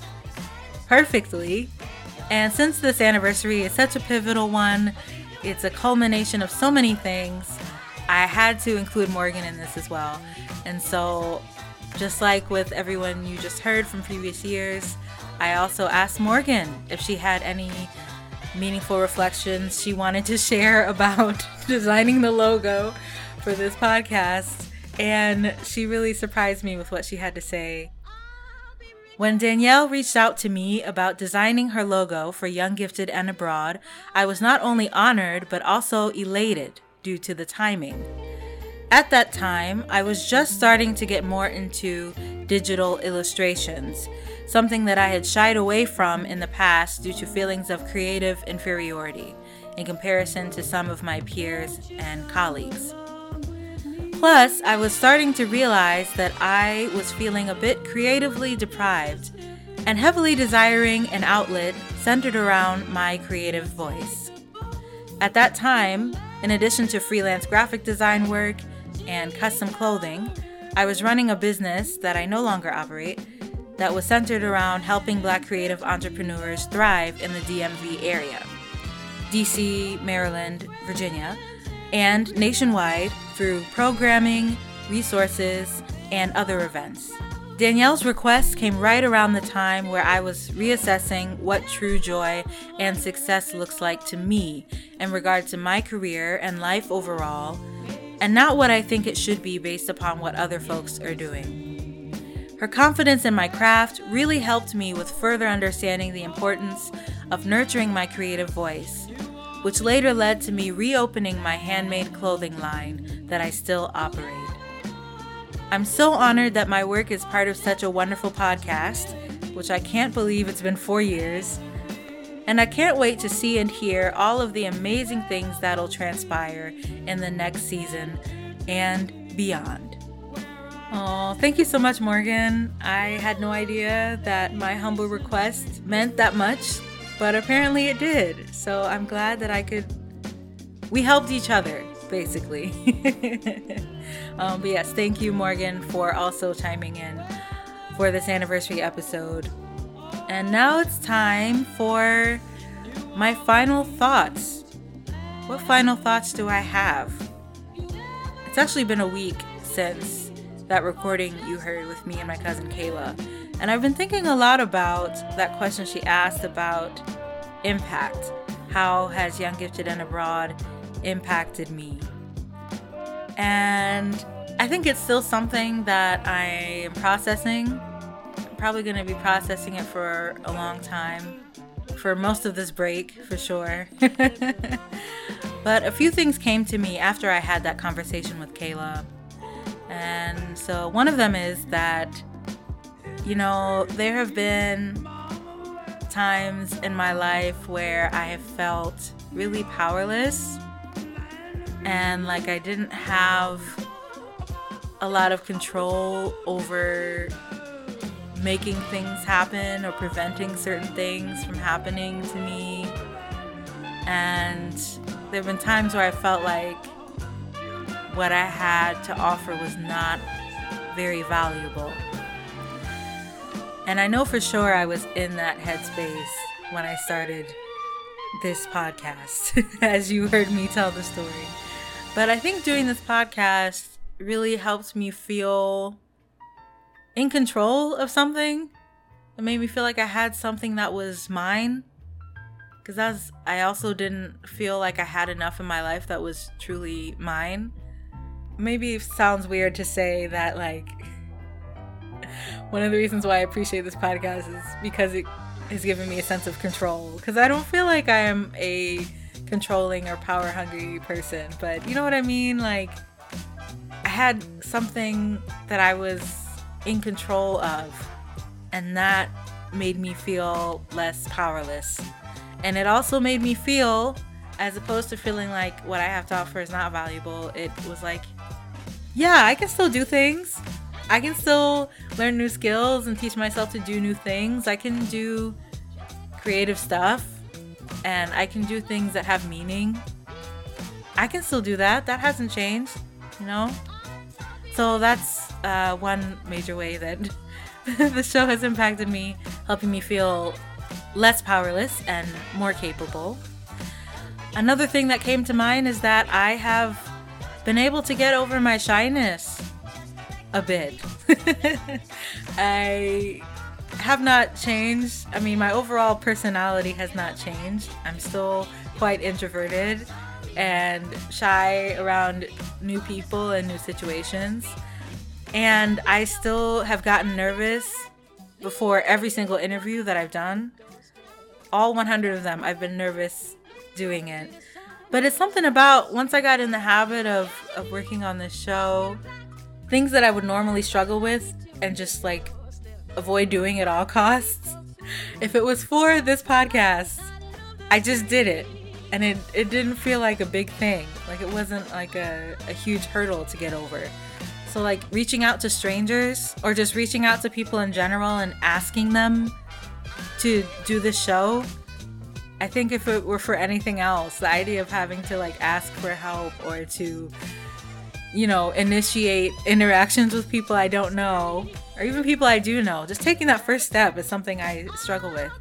perfectly. And since this anniversary is such a pivotal one, it's a culmination of so many things. I had to include Morgan in this as well. And so, just like with everyone you just heard from previous years, I also asked Morgan if she had any meaningful reflections she wanted to share about designing the logo for this podcast. And she really surprised me with what she had to say. When Danielle reached out to me about designing her logo for Young Gifted and Abroad, I was not only honored but also elated due to the timing. At that time, I was just starting to get more into digital illustrations, something that I had shied away from in the past due to feelings of creative inferiority in comparison to some of my peers and colleagues. Plus, I was starting to realize that I was feeling a bit creatively deprived and heavily desiring an outlet centered around my creative voice. At that time, in addition to freelance graphic design work and custom clothing, I was running a business that I no longer operate that was centered around helping black creative entrepreneurs thrive in the DMV area DC, Maryland, Virginia, and nationwide through programming, resources, and other events. Danielle's request came right around the time where I was reassessing what true joy and success looks like to me in regard to my career and life overall, and not what I think it should be based upon what other folks are doing. Her confidence in my craft really helped me with further understanding the importance of nurturing my creative voice which later led to me reopening my handmade clothing line that I still operate. I'm so honored that my work is part of such a wonderful podcast, which I can't believe it's been four years. And I can't wait to see and hear all of the amazing things that'll transpire in the next season and beyond. Oh, thank you so much, Morgan. I had no idea that my humble request meant that much, but apparently it did. So I'm glad that I could. We helped each other, basically. um, but yes, thank you, Morgan, for also chiming in for this anniversary episode. And now it's time for my final thoughts. What final thoughts do I have? It's actually been a week since that recording you heard with me and my cousin Kayla. And I've been thinking a lot about that question she asked about impact. How has Young Gifted and Abroad impacted me? And I think it's still something that I am processing. I'm probably going to be processing it for a long time, for most of this break, for sure. but a few things came to me after I had that conversation with Kayla and so one of them is that, you know, there have been times in my life where I have felt really powerless and like I didn't have a lot of control over making things happen or preventing certain things from happening to me. And there have been times where I felt like what I had to offer was not very valuable. And I know for sure I was in that headspace when I started this podcast, as you heard me tell the story. But I think doing this podcast really helped me feel in control of something. It made me feel like I had something that was mine. Because as I also didn't feel like I had enough in my life that was truly mine maybe it sounds weird to say that like one of the reasons why I appreciate this podcast is because it has given me a sense of control because I don't feel like I am a controlling or power hungry person but you know what I mean like I had something that I was in control of and that made me feel less powerless and it also made me feel as opposed to feeling like what I have to offer is not valuable, it was like yeah, I can still do things. I can still learn new skills and teach myself to do new things. I can do creative stuff and I can do things that have meaning. I can still do that. That hasn't changed, you know? So that's uh, one major way that the show has impacted me, helping me feel less powerless and more capable. Another thing that came to mind is that I have been able to get over my shyness a bit. I have not changed. I mean, my overall personality has not changed. I'm still quite introverted and shy around new people and new situations. And I still have gotten nervous before every single interview that I've done. All 100 of them, I've been nervous doing it. But it's something about once I got in the habit of, of working on this show, things that I would normally struggle with and just like avoid doing at all costs. If it was for this podcast, I just did it. And it, it didn't feel like a big thing. Like it wasn't like a, a huge hurdle to get over. So, like reaching out to strangers or just reaching out to people in general and asking them to do the show I think if it were for anything else, the idea of having to like ask for help or to, you know, initiate interactions with people I don't know or even people I do know, just taking that first step is something I struggle with.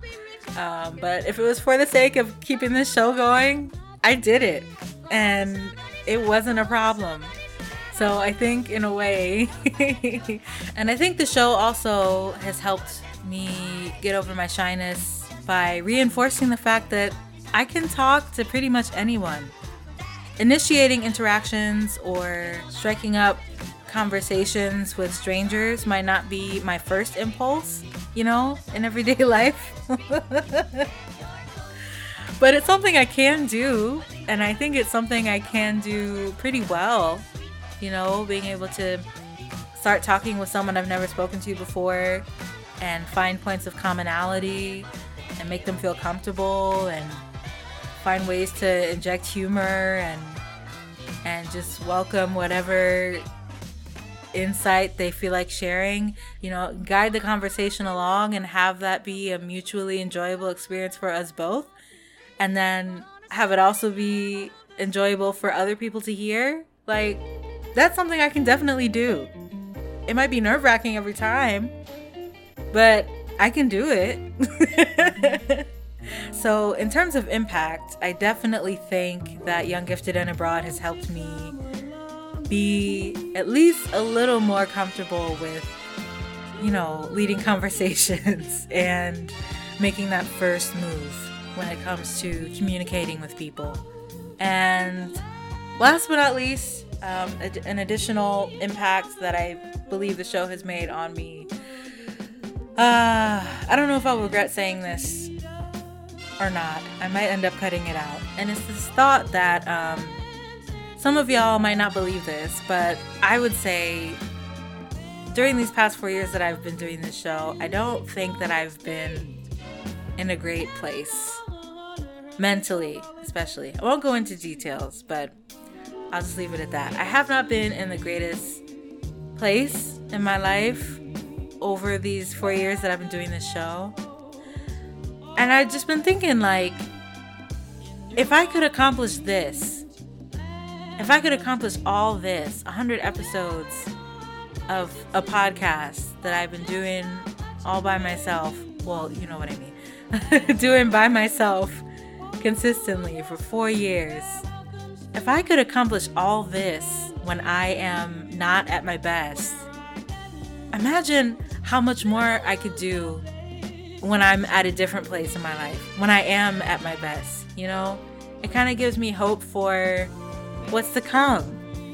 Um, but if it was for the sake of keeping this show going, I did it and it wasn't a problem. So I think, in a way, and I think the show also has helped me get over my shyness by reinforcing the fact that I can talk to pretty much anyone. Initiating interactions or striking up conversations with strangers might not be my first impulse, you know, in everyday life. but it's something I can do, and I think it's something I can do pretty well. You know, being able to start talking with someone I've never spoken to before and find points of commonality and make them feel comfortable and find ways to inject humor and and just welcome whatever insight they feel like sharing. You know guide the conversation along and have that be a mutually enjoyable experience for us both. And then have it also be enjoyable for other people to hear. Like that's something i can definitely do. It might be nerve-wracking every time but i can do it so in terms of impact i definitely think that young gifted and abroad has helped me be at least a little more comfortable with, you know, leading conversations and making that first move when it comes to communicating with people. And last but not least, um, an additional impact that I believe the show has made on me. Uh, I don't know if I'll regret saying this or not. I might end up cutting it out. And it's this thought that um, some of y'all might not believe this, but I would say during these past four years that I've been doing this show, I don't think that I've been in a great place. Mentally, especially. I won't go into details, but I'll just leave it at that. I have not been in the greatest place in my life over these four years that I've been doing this show. And I've just been thinking, like, if I could accomplish this, if I could accomplish all this, 100 episodes of a podcast that I've been doing all by myself, well, you know what I mean, doing by myself consistently for four years, if I could accomplish all this when I am not at my best, imagine how much more I could do when I'm at a different place in my life, when I am at my best, you know? It kind of gives me hope for what's to come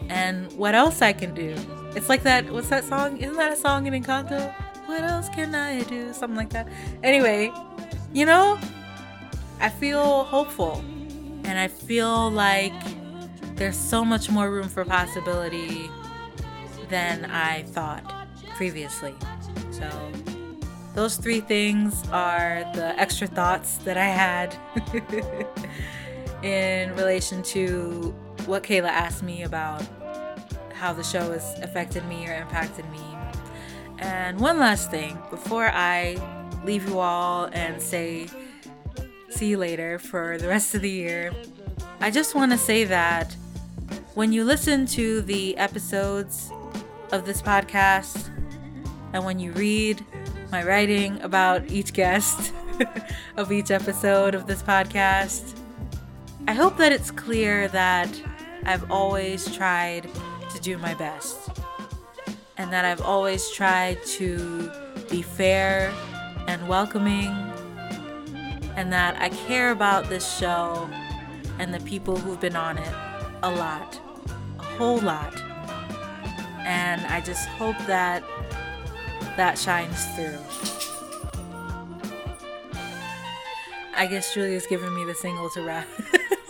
and what else I can do. It's like that, what's that song? Isn't that a song in Encanto? What else can I do? Something like that. Anyway, you know, I feel hopeful and I feel like there's so much more room for possibility than I thought previously. So, those three things are the extra thoughts that I had in relation to what Kayla asked me about how the show has affected me or impacted me. And one last thing before I leave you all and say see you later for the rest of the year, I just want to say that when you listen to the episodes of this podcast and when you read my writing about each guest of each episode of this podcast, I hope that it's clear that I've always tried to do my best. And that I've always tried to be fair and welcoming. And that I care about this show and the people who've been on it a lot, a whole lot. And I just hope that that shines through. I guess Julia's giving me the single to wrap.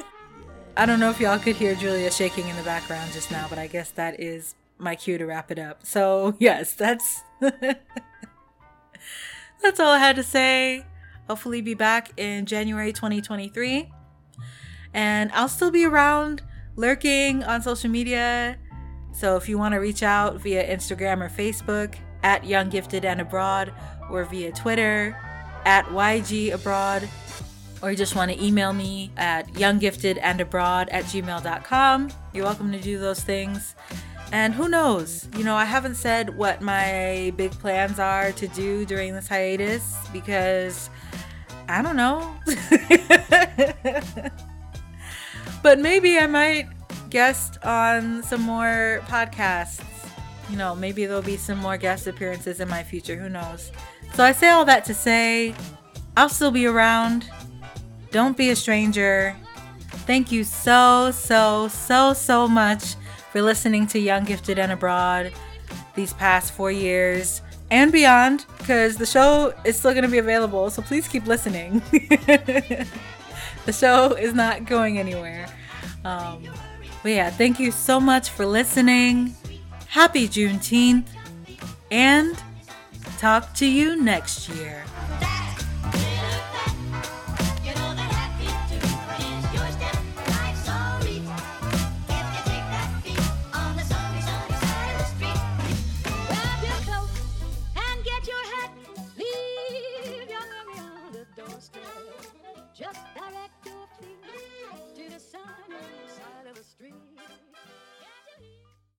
I don't know if y'all could hear Julia shaking in the background just now, but I guess that is my cue to wrap it up. So, yes, that's that's all I had to say. Hopefully be back in January 2023. And I'll still be around lurking on social media. So if you want to reach out via Instagram or Facebook at Young Gifted and Abroad or via Twitter at YG Abroad or you just want to email me at younggiftedandabroad at gmail.com, you're welcome to do those things. And who knows? You know, I haven't said what my big plans are to do during this hiatus because I don't know. but maybe I might guest on some more podcasts. You know, maybe there'll be some more guest appearances in my future. Who knows? So I say all that to say I'll still be around. Don't be a stranger. Thank you so, so, so, so much for listening to Young, Gifted, and Abroad these past four years and beyond because the show is still going to be available. So please keep listening. the show is not going anywhere. Um, but yeah, thank you so much for listening. Happy Juneteenth and talk to you next year.